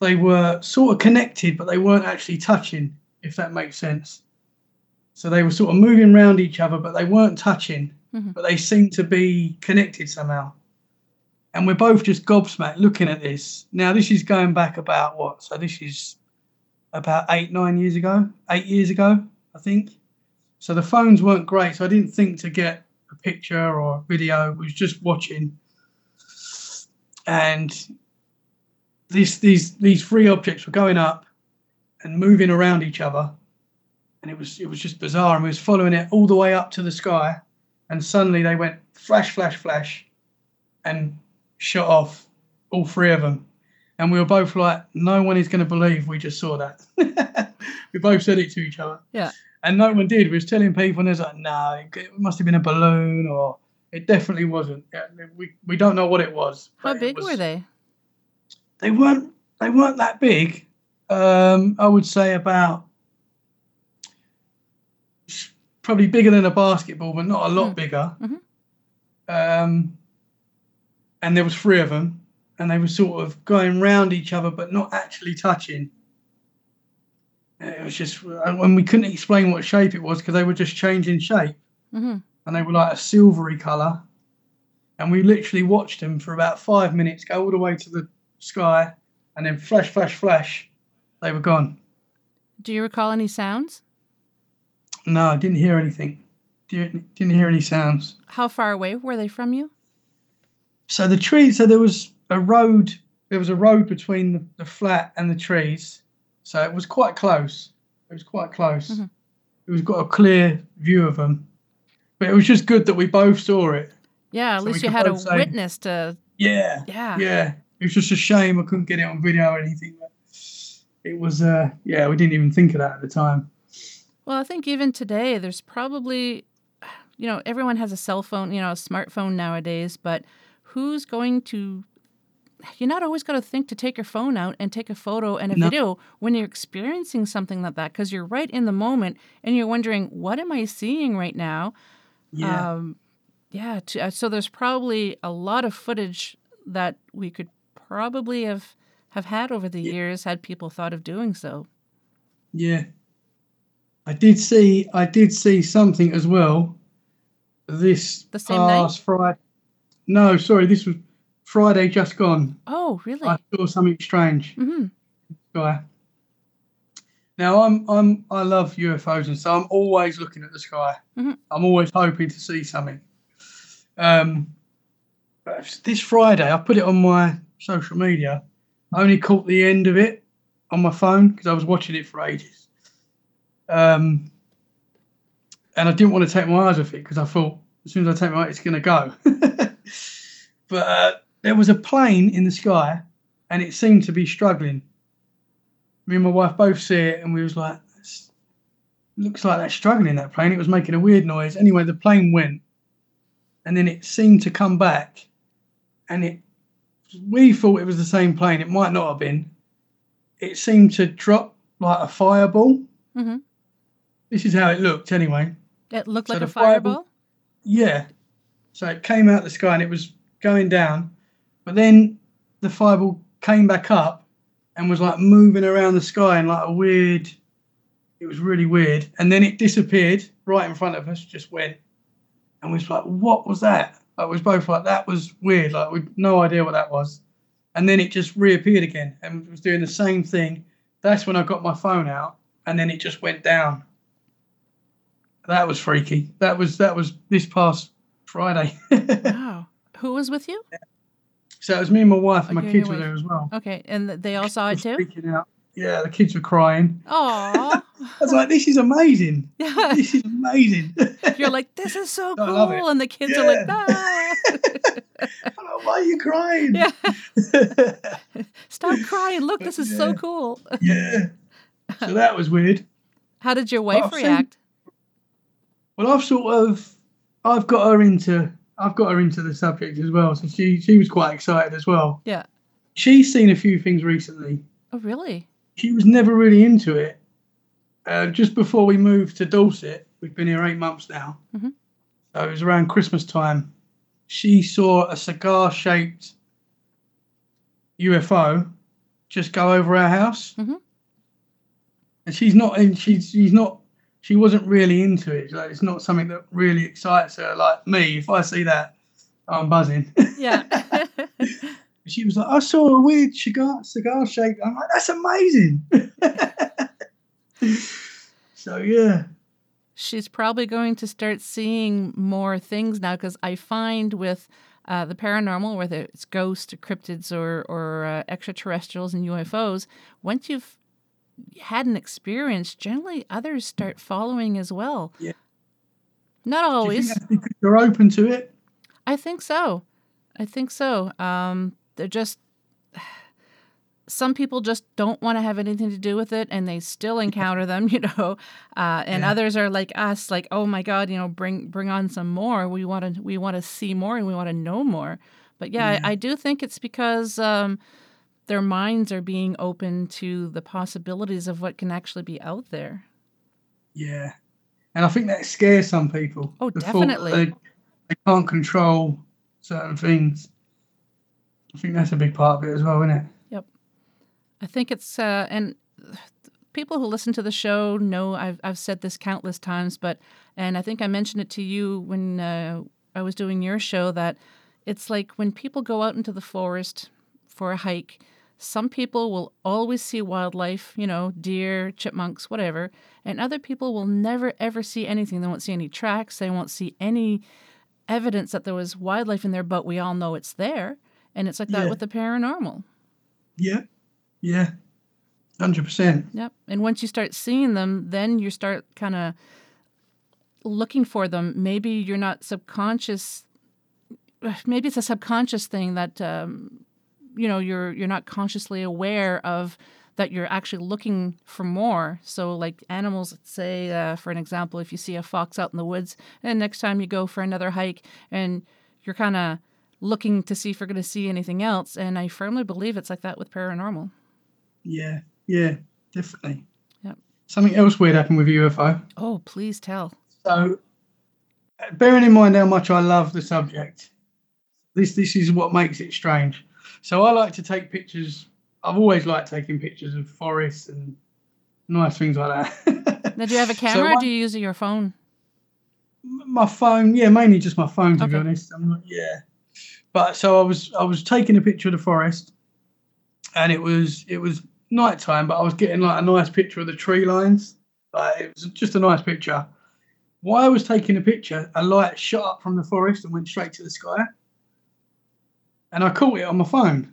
they were sort of connected, but they weren't actually touching, if that makes sense. So they were sort of moving around each other, but they weren't touching, Mhm. but they seemed to be connected somehow. And we're both just gobsmacked looking at this. Now, this is going back about what? So this is about eight, nine years ago, eight years ago, I think. So the phones weren't great, so I didn't think to get a picture or a video. I was just watching, and these these these three objects were going up and moving around each other, and it was it was just bizarre. And we was following it all the way up to the sky, and suddenly they went flash, flash, flash, and shot off all three of them. And we were both like, no one is going to believe we just saw that. we both said it to each other. Yeah. And no one did. We was telling people, and there's like, no, it must have been a balloon, or it definitely wasn't. Yeah, We, we don't know what it was. How big was- were they? They weren't. They weren't that big. Um, I would say about probably bigger than a basketball, but not a lot Mm. bigger. Mhm. um, and there was three of them, and they were sort of going round each other but not actually touching. It was just, and we couldn't explain what shape it was because they were just changing shape, hmm and they were like a silvery color. And we literally watched them for about five minutes go all the way to the sky, and then flash, flash, flash, they were gone. Do you recall any sounds? No, I didn't hear anything. Didn't hear any sounds. How far away were they from you? So the trees, so there was a road, there was a road between the, the flat and the trees. So it was quite close. It was quite close. Mhm. It was got a clear view of them. But it was just good that we both saw it. Yeah, at So least you had a say- witness to. Yeah. Yeah. Yeah. It was just a shame I couldn't get it on video or anything. It was, uh, yeah, we didn't even think of that at the time. Well, I think even today, there's probably, you know, everyone has a cell phone, you know, a smartphone nowadays, but who's going to. You're not always going to think to take your phone out and take a photo and a No. video when you're experiencing something like that because you're right in the moment and you're wondering, what am I seeing right now? Yeah. Um, yeah. To, uh, so there's probably a lot of footage that we could probably have have had over the years had people thought of doing so. Yeah. I did see I did see something as well this The same night? past Friday. No, sorry, this was Friday just gone. Oh, really? I saw something strange. hmm Sky. Now I'm I'm I love UFOs and so I'm always looking at the sky. Mhm. I'm always hoping to see something. Um this Friday I put it on my social media. I only caught the end of it on my phone because I was watching it for ages. Um and I didn't want to take my eyes off it because I thought as soon as I take my eyes, it's going to go. but uh, there was a plane in the sky, and it seemed to be struggling. Me and my wife both see it, and we was like, "It's- "Looks like that's struggling." That plane. It was making a weird noise. Anyway, the plane went, and then it seemed to come back, and it. We thought it was the same plane. It might not have been. It seemed to drop like a fireball. hmm This is how it looked, anyway. It looked So like a fireball- fireball. Yeah. So it came out the sky and it was going down, but then the fireball came back up and was like moving around the sky in like a weird. It was really weird, and then it disappeared right in front of us. Just went, and we was like, "What was that?" Like, we was both like, "That was weird." Like we no idea what that was, and then it just reappeared again and was doing the same thing. That's when I got my phone out, and then it just went down. That was freaky. That was that was this past Friday. Wow. Who was with you? so it was me and my wife and my kids were there as well. Okay, and they all saw it too. Freaking out. Yeah, the kids were crying. Oh, I was like, "This is amazing! yeah. This is amazing!" You're like, this is so I cool, and the kids are like, ah. Like, Why are you crying? yeah. Yeah. Stop crying! Look, this is so cool. Yeah. So that was weird. How did your wife I've seen- react? Well, I've sort of, I've got her into, I've got her into the subject as well. So she, she was quite excited as well. Yeah. She's seen a few things recently. Oh, really? she was never really into it. Uh, just before we moved to Dorset, we've been here eight months now. Mhm. So it was around Christmas time. She saw a cigar-shaped UFO just go over our house, Mhm. and she's not. in she's she's not. She wasn't really into it. Like, it's not something that really excites her. Like me, if I see that, I'm buzzing. Yeah. she was like, I saw a weird cigar cigar shape. I'm like, that's amazing. so yeah, She's probably going to start seeing more things now because I find with uh, the paranormal, whether it's ghosts, or cryptids, or or uh, extraterrestrials and UFOs, once you've had an experience, generally others start following as well. Yeah. Not Do you always. think that's because you're open to it. I think so. I think so. Um, they're just some people just don't want to have anything to do with it, and they still encounter them, you know. Uh, and Yeah. others are like us, like, oh my god, you know, bring bring on some more. We want to we want to see more, and we want to know more. But yeah, Yeah. I, I do think it's because um, their minds are being open to the possibilities of what can actually be out there. Yeah, and I think that scares some people. Oh, The definitely. They, they can't control certain things. I think that's a big part of it as well, isn't it? Yep. I think it's uh, and people who listen to the show know I've I've said this countless times, but and I think I mentioned it to you when uh, I was doing your show that it's like when people go out into the forest for a hike. Some people will always see wildlife, you know, deer, chipmunks, whatever, and other people will never ever see anything. They won't see any tracks. They won't see any evidence that there was wildlife in there, but we all know it's there. And it's like that Yeah. with the paranormal. Yeah, yeah, hundred percent. Yep. And once you start seeing them, then you start kind of looking for them. Maybe you're not subconscious. Maybe it's a subconscious thing that um, you know you're you're not consciously aware of that you're actually looking for more. So, like animals, say uh, for an example, if you see a fox out in the woods, and next time you go for another hike, and you're kind of looking to see if you're going to see anything else. And I firmly believe it's like that with paranormal. Yeah, yeah, definitely. Yep. Something else weird happened with UFO. Oh, please tell. So, bearing in mind how much I love the subject, this this is what makes it strange. So I like to take pictures. I've always liked taking pictures of forests and nice things like that. Now, do you have a camera or one- do you use your phone? my phone, yeah, mainly just my phone to be honest. I'm not, yeah, but so I was I was taking a picture of the forest, and it was it was nighttime, but I was getting like a nice picture of the tree lines. Like it was just a nice picture. While I was taking the picture, a light shot up from the forest and went straight to the sky, and I caught it on my phone.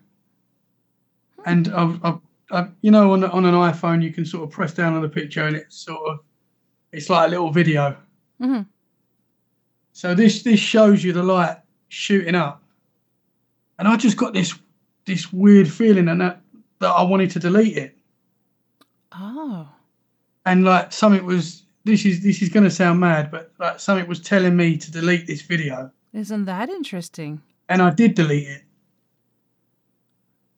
And I've, I've, I've you know on on an iPhone you can sort of press down on the picture and it's sort of it's like a little video. Mhm. So this this shows you the light shooting up, and I just got this this weird feeling and that that I wanted to delete it, Oh, and like something was this is this is going to sound mad, but like something was telling me to delete this video, isn't that interesting? and I did delete it,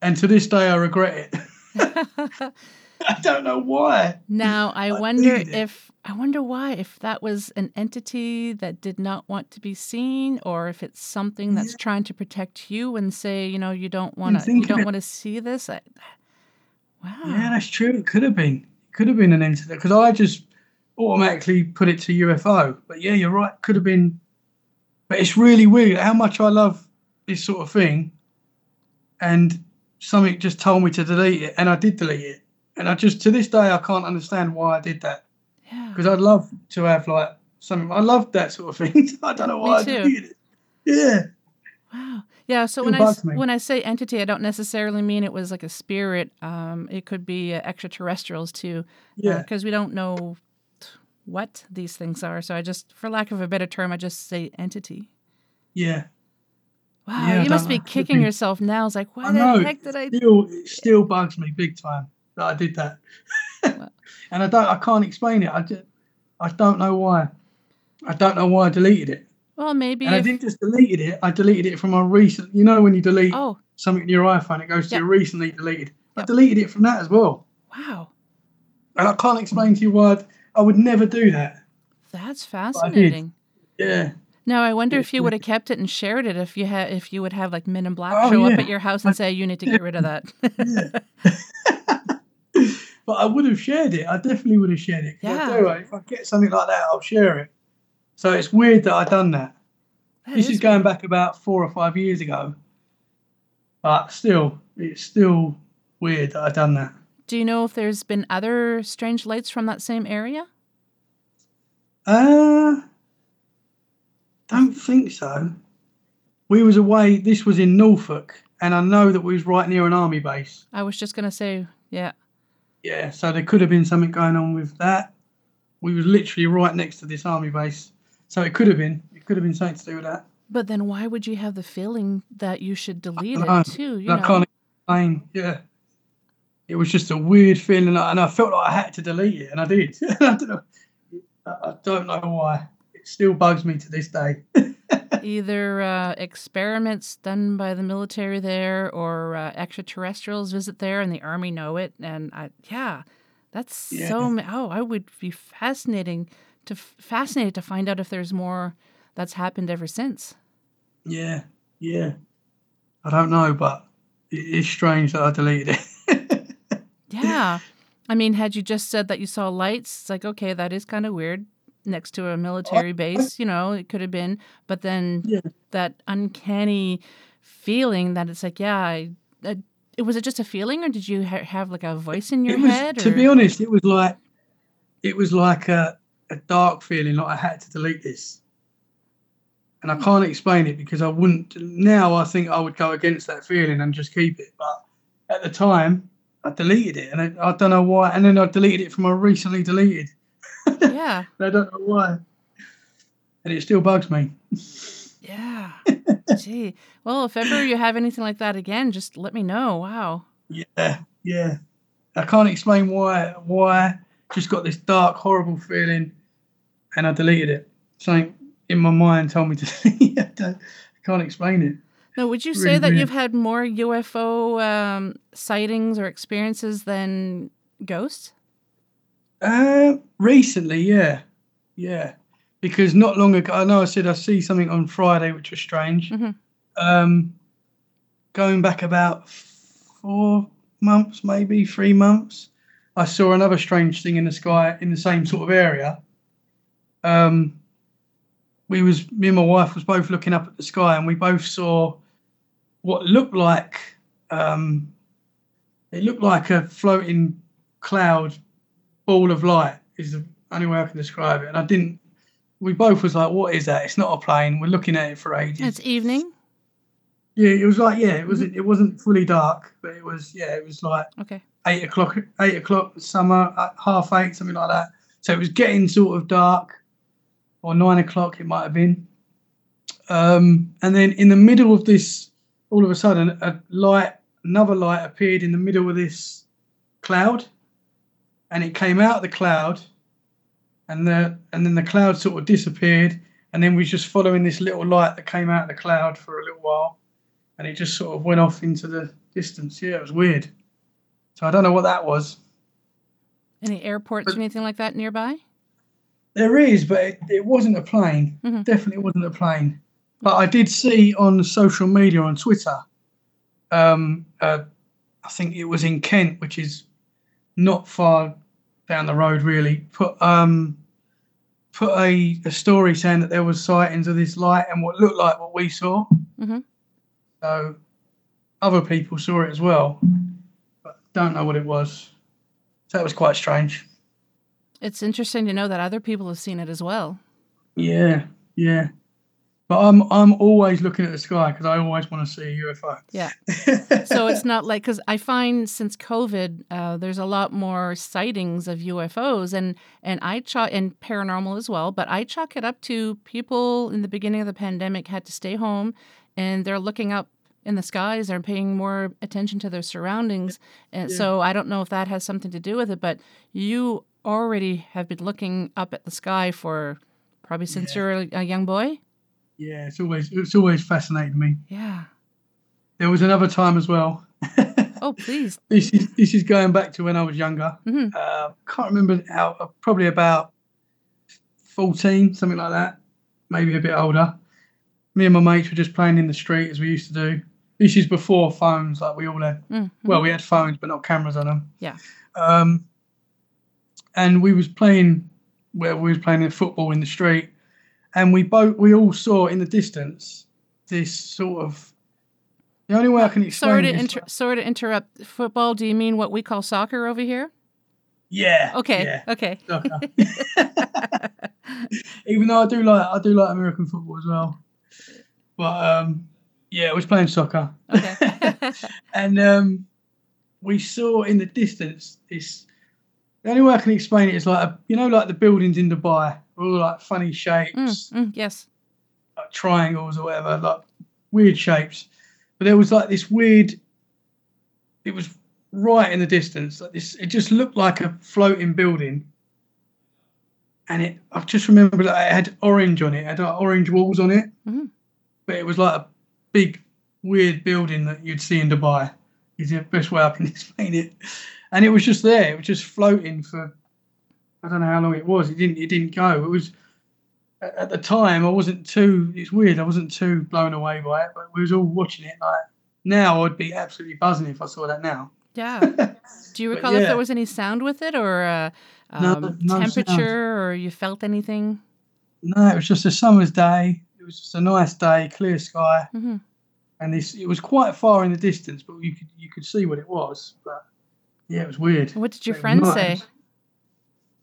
and to this day I regret it. I don't know why. Now I I wonder if I wonder why if that was an entity that did not want to be seen, or if it's something that's trying to protect you and say, you know, you don't want to, you don't want to see this. I, wow. Yeah, that's true. It could have been. Could have been an entity because I just automatically put it to UFO. But yeah, you're right. Could have been. But it's really weird how much I love this sort of thing, and something just told me to delete it, and I did delete it. And I just to this day I can't understand why I did that yeah. because I'd love to have like something. I love that sort of thing. I don't know why I deleted it. Yeah. Wow. Yeah. So Still when I me. when I say entity, I don't necessarily mean it was like a spirit. Um, it could be uh, extraterrestrials too. Yeah. Because we don't know what these things are. So I just, for lack of a better term, I just say entity. Yeah. Wow. Yeah, you must be kicking be. yourself now. It's like, why I the know. heck did I? still it still bugs me big time that I did that. and I don't I can't explain it. I just I don't know why. I don't know why I deleted it. Well, maybe. And I if- didn't just delete it, I deleted it from my recent you know when you delete oh, something in your iPhone, it goes to Yep. your recently deleted. I deleted it from that as well. wow. And I can't explain to you why I'd, I would never do that. That's fascinating. Yeah. Now I wonder if you would have kept it and shared it if you had if you would have like Men in Black Oh, show up at your house and say you need to get rid of that. But I would have shared it. I definitely would have shared it. 'Cause I Yeah. do. If I get something like that, I'll share it. So it's weird that I've done that. That this is is going back about four or five years ago. But still, it's still weird that I've done that. Do you know if there's been other strange lights from that same area? Uh, don't think so. We was away. This was in Norfolk, and I know that we was right near an army base. I was just gonna say, yeah. Yeah, so there could have been something going on with that. We was literally right next to this army base, so it could have been. It could have been something to do with that. But then why would you have the feeling that you should delete it too? You I know, can't explain. Yeah, it was just a weird feeling, and I felt like I had to delete it, and I did. I don't know. I don't know why. Still bugs me to this day. either uh, experiments done by the military there or uh, extraterrestrials visit there and the army know it. And I, yeah, that's so. Yeah. ma- Oh, I would be fascinating to fascinated to find out if there's more that's happened ever since. Yeah, yeah. I don't know, but it is strange that I deleted it. Yeah. I mean, had you just said that you saw lights, it's like, okay, that is kind of weird next to a oh. military base, you know, it could have been. But then Yeah. that uncanny feeling that it's like, yeah, I, I, it was it just a feeling or did you ha- have like a voice in your was, head? to be honest, it was like it was like a, a dark feeling, like I had to delete this. And I hmm. can't explain it because I wouldn't now I think I would go against that feeling and just keep it. But at the time I deleted it and I, I don't know why and then I deleted it from a recently deleted. Yeah. I don't know why. And it still bugs me. Yeah. Gee. Well, if ever you have anything like that again, just let me know. Wow. Yeah, yeah. I can't explain why. Why? Just got this dark, horrible feeling, and I deleted it. Something in my mind told me to. delete it. I can't explain it. Now, would you say Really that weird. you've had more UFO um, sightings or experiences than ghosts? Uh, recently, yeah, yeah. Because not long ago, I know I said I see something on Friday, which was strange. Mhm. Um, going back about four months, maybe three months, I saw another strange thing in the sky in the same sort of area. Um, we was me and my wife was both looking up at the sky, and we both saw what looked like um, it looked like a floating cloud ball of light is the only way I can describe it. And I didn't. We both was like, "What is that? It's not a plane." We're looking at it for ages. It's evening. yeah, it was like yeah, it was. It wasn't fully dark, but it was yeah, it was like Okay. eight o'clock. Eight o'clock summer, uh, half eight, something like that. So it was getting sort of dark, or nine o'clock it might have been. Um, and then in the middle of this, all of a sudden, a light, another light appeared in the middle of this cloud, and it came out of the cloud, and the and then the cloud sort of disappeared, and then we was just following this little light that came out of the cloud for a little while, and it just sort of went off into the distance. Yeah, it was weird. So I don't know what that was. Any airports or anything like that nearby? There is, but it, it wasn't a plane. Mhm. Definitely wasn't a plane. But I did see on social media on Twitter. Um, uh, I think it was in Kent, which is not far down the road, really. Put um, put a, a story saying that there was sightings of this light and what looked like what we saw. Mhm. So other people saw it as well, but don't know what it was. So that was quite strange. It's interesting to know that other people have seen it as well. Yeah, yeah. But I'm I'm always looking at the sky because I always want to see a UFO. Yeah. So it's not like because I find since COVID, uh, there's a lot more sightings of UFOs, and and I chalk and paranormal as well. But I chalk it up to people in the beginning of the pandemic had to stay home, and they're looking up in the skies. They're paying more attention to their surroundings, and so I don't know if that has something to do with it. But you already have been looking up at the sky for probably since you're a, a young boy. Yeah, it's always it's always fascinated me. Yeah. There was another time as well. Oh, please. This is this is going back to when I was younger. Mhm. Uh, can't remember how. uh, Probably about fourteen, something like that. Maybe a bit older. Me and my mates were just playing in the street as we used to do. This is before phones, like we all had. Mm, Well, we had phones, but not cameras on them. Yeah. Um, and we was playing where we was playing football in the street, and we both we all saw in the distance this sort of. The only way I can explain Sorry to it is inter- sorry to interrupt. Football? Do you mean what we call soccer over here? yeah. Okay. Yeah. Okay. Even though I do like I do like American football as well, but um, yeah, I was playing soccer. Okay. and um, we saw in the distance this. The only way I can explain it is like a, you know, like the buildings in Dubai, all like funny shapes, Mm, mm, yes. like triangles or whatever, like weird shapes. But there was like this weird. It was right in the distance, like this. It just looked like a floating building. And it, I just remember that it had orange on it, it had like orange walls on it, Mhm. but it was like a big, weird building that you'd see in Dubai. Is the best way I can explain it. And it was just there. It was just floating for, I don't know how long it was. It didn't. It didn't go. It was, at, the time I wasn't too. It's weird. I wasn't too blown away by it, but we was all watching it. Like now, I'd be absolutely buzzing if I saw that now. Yeah. Do you recall if there was any sound with it or uh, um, no sound. temperature or you felt anything? No, it was just a summer's day. It was just a nice day, clear sky, hmm and this. It was quite far in the distance, but you could you could see what it was. But yeah, it was weird. What did your friends say?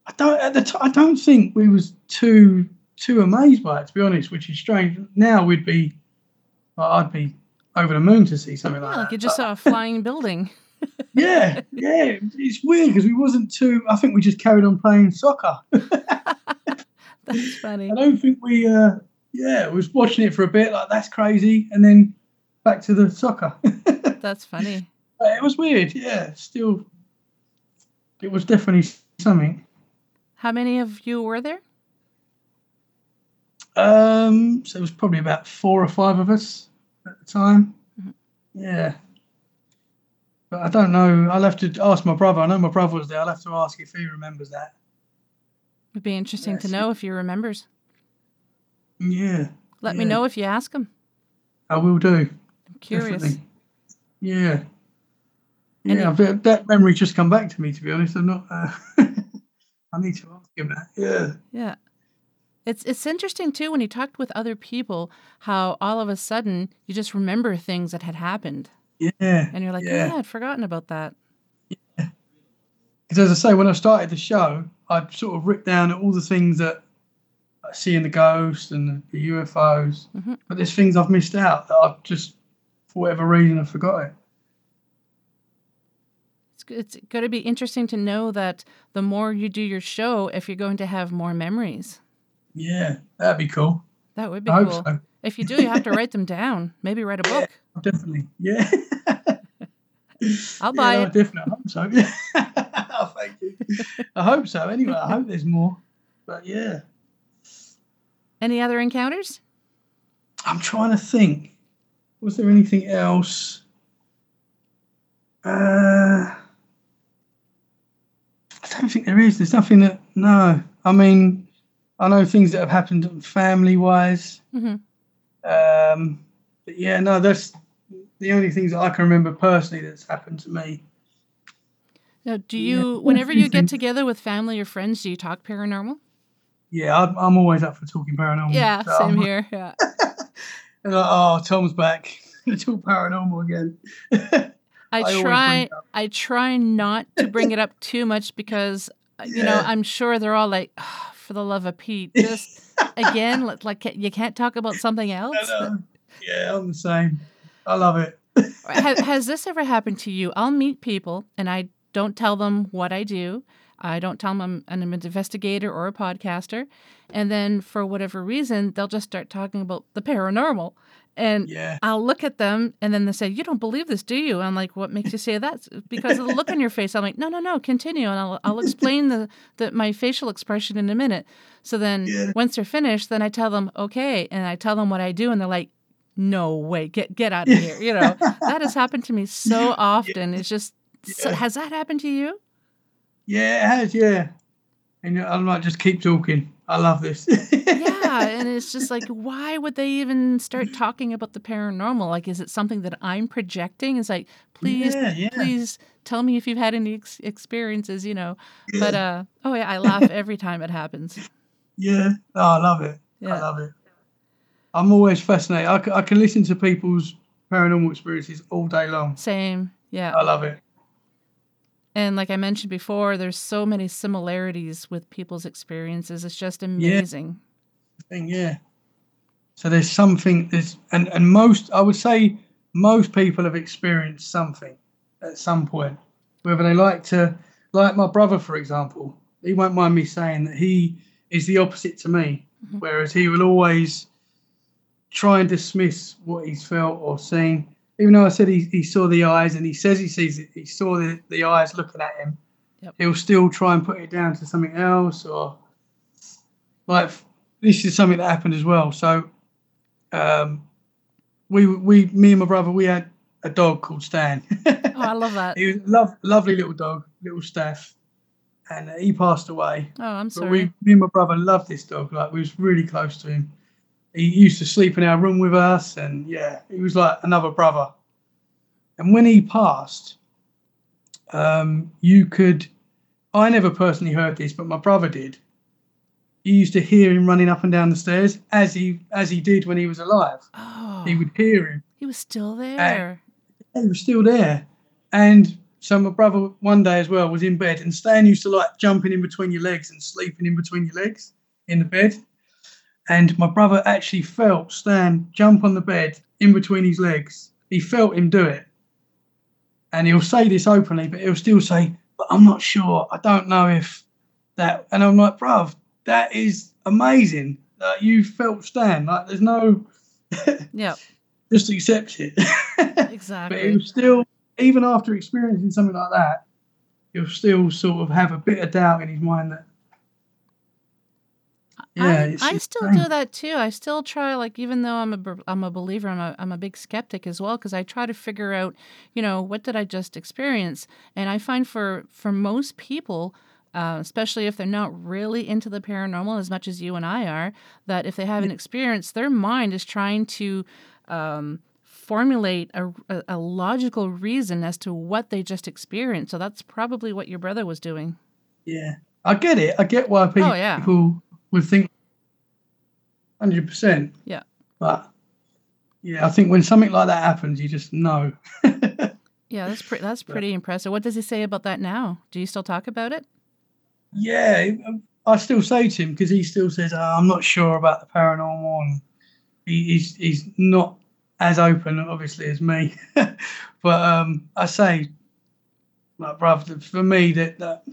I don't at the t- I don't think we was too too amazed by it to be honest, which is strange. Now we'd be, well, I'd be over the moon to see something Yeah, like like that. you just saw a flying building. yeah, yeah, it's weird because we wasn't too. I think we just carried on playing soccer. That's funny. I don't think we. uh Yeah, we was watching it for a bit, like that's crazy, and then back to the soccer. That's funny. It was weird. Yeah, still, it was definitely something. How many of you were there? Um, so it was probably about four or five of us at the time. Yeah. But I don't know. I'll have to ask my brother. I know my brother was there. I'll have to ask if he remembers that. It'd be interesting to know if he remembers. Yeah. Let me know if you ask him. I will do. I'm curious. Definitely. Yeah. Any- Yeah, but that memory just come back to me. To be honest, I'm not. Uh, I need to ask him that. Yeah. Yeah. It's it's interesting too when you talked with other people how all of a sudden you just remember things that had happened Yeah. and you're like, Yeah. yeah, I'd forgotten about that. Because as I say, when I started the show, I'd sort of ripped down all the things that I see in the ghosts and the UFOs, Mhm. but there's things I've missed out that I've just, for whatever reason, I forgot it. It's going to be interesting to know that the more you do your show, if you're going to have more memories. Yeah, that'd be cool. That would be I cool. hope so. If you do, you have to write them down. Maybe write a book. Definitely. Yeah. I'll buy yeah, no, it. Definitely. I hope so. oh, thank you. I hope so. Anyway, I hope there's more. But yeah, Any other encounters? I'm trying to think. Was there anything else? Uh, don't think there is. There's nothing that. No. I mean, I know things that have happened family wise. hmm Um, but yeah, no, that's the only things that I can remember personally that's happened to me. Now, do Yeah, you, whenever you get together with family or friends, do you talk paranormal? Yeah, I'm, I'm always up for talking paranormal. Yeah, so same I'm- here. Yeah. like, oh, Tom's back. It's all paranormal again. I, I try. I try not to bring it up too much because uh, you know I'm sure they're all like "Ah, for the love of Pete just again like, you can't talk about something else. Yeah, I'm the same. I love it. has, has this ever happened to you? I'll meet people and I don't tell them what I do. I don't tell them I'm, I'm an investigator or a podcaster. And then for whatever reason, they'll just start talking about the paranormal. And Yeah. I'll look at them and then they say, You don't believe this, do you? I'm like, What makes you say that? Because of the look on your face. I'm like, No, no, no, continue. And I'll, I'll explain the, the my facial expression in a minute. So then Yeah. once they're finished, then I tell them, Okay. And I tell them what I do. And they're like, No way, get, get out of here. You know, that has happened to me so often. It's just, so, has that happened to you? Yeah, it has. Yeah. And uh, I'm like, just keep talking. I love this. Yeah. And it's just like, why would they even start talking about the paranormal? Like, is it something that I'm projecting? It's like, please, Yeah, yeah. please tell me if you've had any ex- experiences, you know. But, uh, oh, yeah, I laugh every time it happens. Yeah. Oh, I love it. I love it. I'm always fascinated. I, c- I can listen to people's paranormal experiences all day long. Same. Yeah. I love it. And like I mentioned before, there's so many similarities with people's experiences. It's just amazing. Thing, yeah. So there's something there's and and most I would say most people have experienced something at some point, whether they like to like my brother for example. He won't mind me saying that he is the opposite to me, mm-hmm. whereas he will always try and dismiss what he's felt or seen. Even though I said he, he saw the eyes and he says he sees it, he saw the, the eyes looking at him, Yep. he'll still try and put it down to something else or like this is something that happened as well. So um we we me and my brother we had a dog called Stan. Oh, I love that. he was a lov- lovely little dog, little staff. and he passed away. Oh, I'm But sorry. we, me and my brother loved this dog. Like we was really close to him. He used to sleep in our room with us, and yeah, he was like another brother. And when he passed, um, you could. I never personally heard this, but my brother did. You used to hear him running up and down the stairs as he as he did when he was alive. oh, He would hear him. he was still there. He was still there, and so my brother one day as well was in bed, and Stan used to like jumping in between your legs and sleeping in between your legs in the bed. And my brother actually felt Stan jump on the bed in between his legs. He felt him do it. And he'll say this openly, but he'll still say, But I'm not sure. I don't know if that. And I'm like, Bruv, that is amazing. that you felt Stan. Like, there's no, yeah, just accept it. Exactly. but he was still, even after experiencing something like that, he'll still sort of have a bit of doubt in his mind that. Yeah, I, I still strange. do that too. I still try, like, even though I'm a I'm a believer, I'm a I'm a big skeptic as well, because I try to figure out, you know, what did I just experience? And I find for for most people, uh, especially if they're not really into the paranormal as much as you and I are, that if they have an experience, their mind is trying to um, formulate a, a, a logical reason as to what they just experienced. So that's probably what your brother was doing. Yeah, I get it. I get why people Oh, yeah. would think hundred percent. Yeah. But yeah, I think when something like that happens, you just know. Yeah, that's pretty. That's pretty impressive. What does he say about that now? Do you still talk about it? Yeah, I still say to him because he still says, oh, "I'm not sure about the paranormal," and he, he's he's not as open, obviously, as me. but um, I say, like, brother, for me, that, that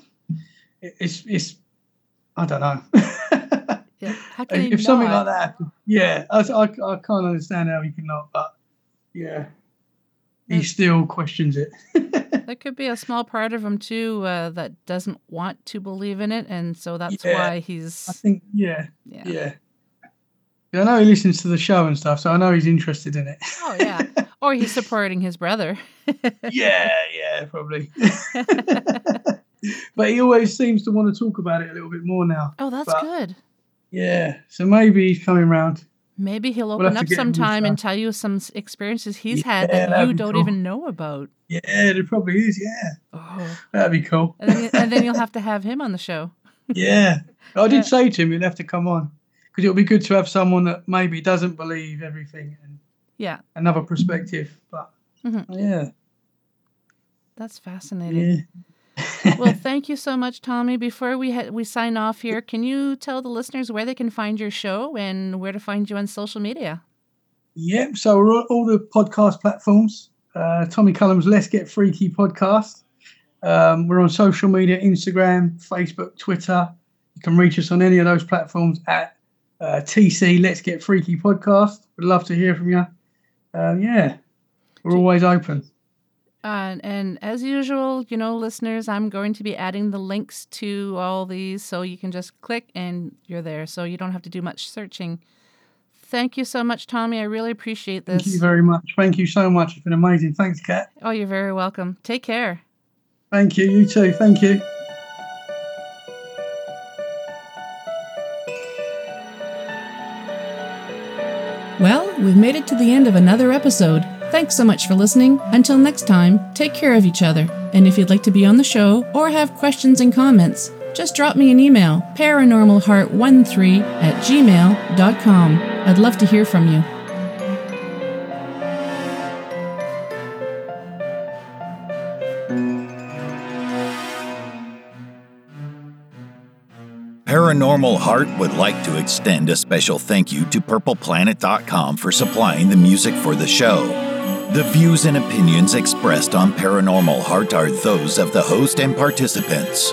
it's it's I don't know. Yeah. How can if something like that happens, yeah, I, I, I can't understand how he can not, but yeah, he still questions it. There could be a small part of him too uh, that doesn't want to believe in it, and so that's Yeah. why he's. I think, yeah, yeah. yeah. I know he listens to the show and stuff, so I know he's interested in it. Oh yeah. or he's supporting his brother. yeah, yeah, probably. but he always seems to want to talk about it a little bit more now. Oh, that's But- good. Yeah, so maybe he's coming round. Maybe he'll We'll open up to get him on the sometime and tell you some experiences he's had Yeah, that that'd you don't cool. even know about. Yeah, there probably is. Yeah, Oh. that'd be cool. And then, and then you'll have to have him on the show. Yeah, I Yeah. did say to him he'd have to come on because it'll be good to have someone that maybe doesn't believe everything and Yeah, another perspective. But Mhm. yeah, that's fascinating. yeah. Well, thank you so much, Tommy. Before we ha- we sign off here, can you tell the listeners where they can find your show and where to find you on social media? Yeah, so we're on all the podcast platforms. Uh, Tommy Cullum's Let's Get Freaky podcast. Um, we're on social media Instagram, Facebook, Twitter. You can reach us on any of those platforms at uh, TC Let's Get Freaky podcast. We'd love to hear from you. Um, yeah, we're always open. Uh, and as usual, you know, listeners, I'm going to be adding the links to all these so you can just click and you're there. So you don't have to do much searching. Thank you so much, Tommy. I really appreciate this. Thank you very much. Thank you so much. It's been amazing. Thanks, Kat. Oh, you're very welcome. Take care. Thank you. You too. Thank you. Well, we've made it to the end of another episode. Thanks so much for listening. Until next time, take care of each other. And if you'd like to be on the show or have questions and comments, just drop me an email, paranormalheart13 at gmail.com. I'd love to hear from you. Paranormal Heart would like to extend a special thank you to PurplePlanet.com for supplying the music for the show. The views and opinions expressed on Paranormal Heart are those of the host and participants.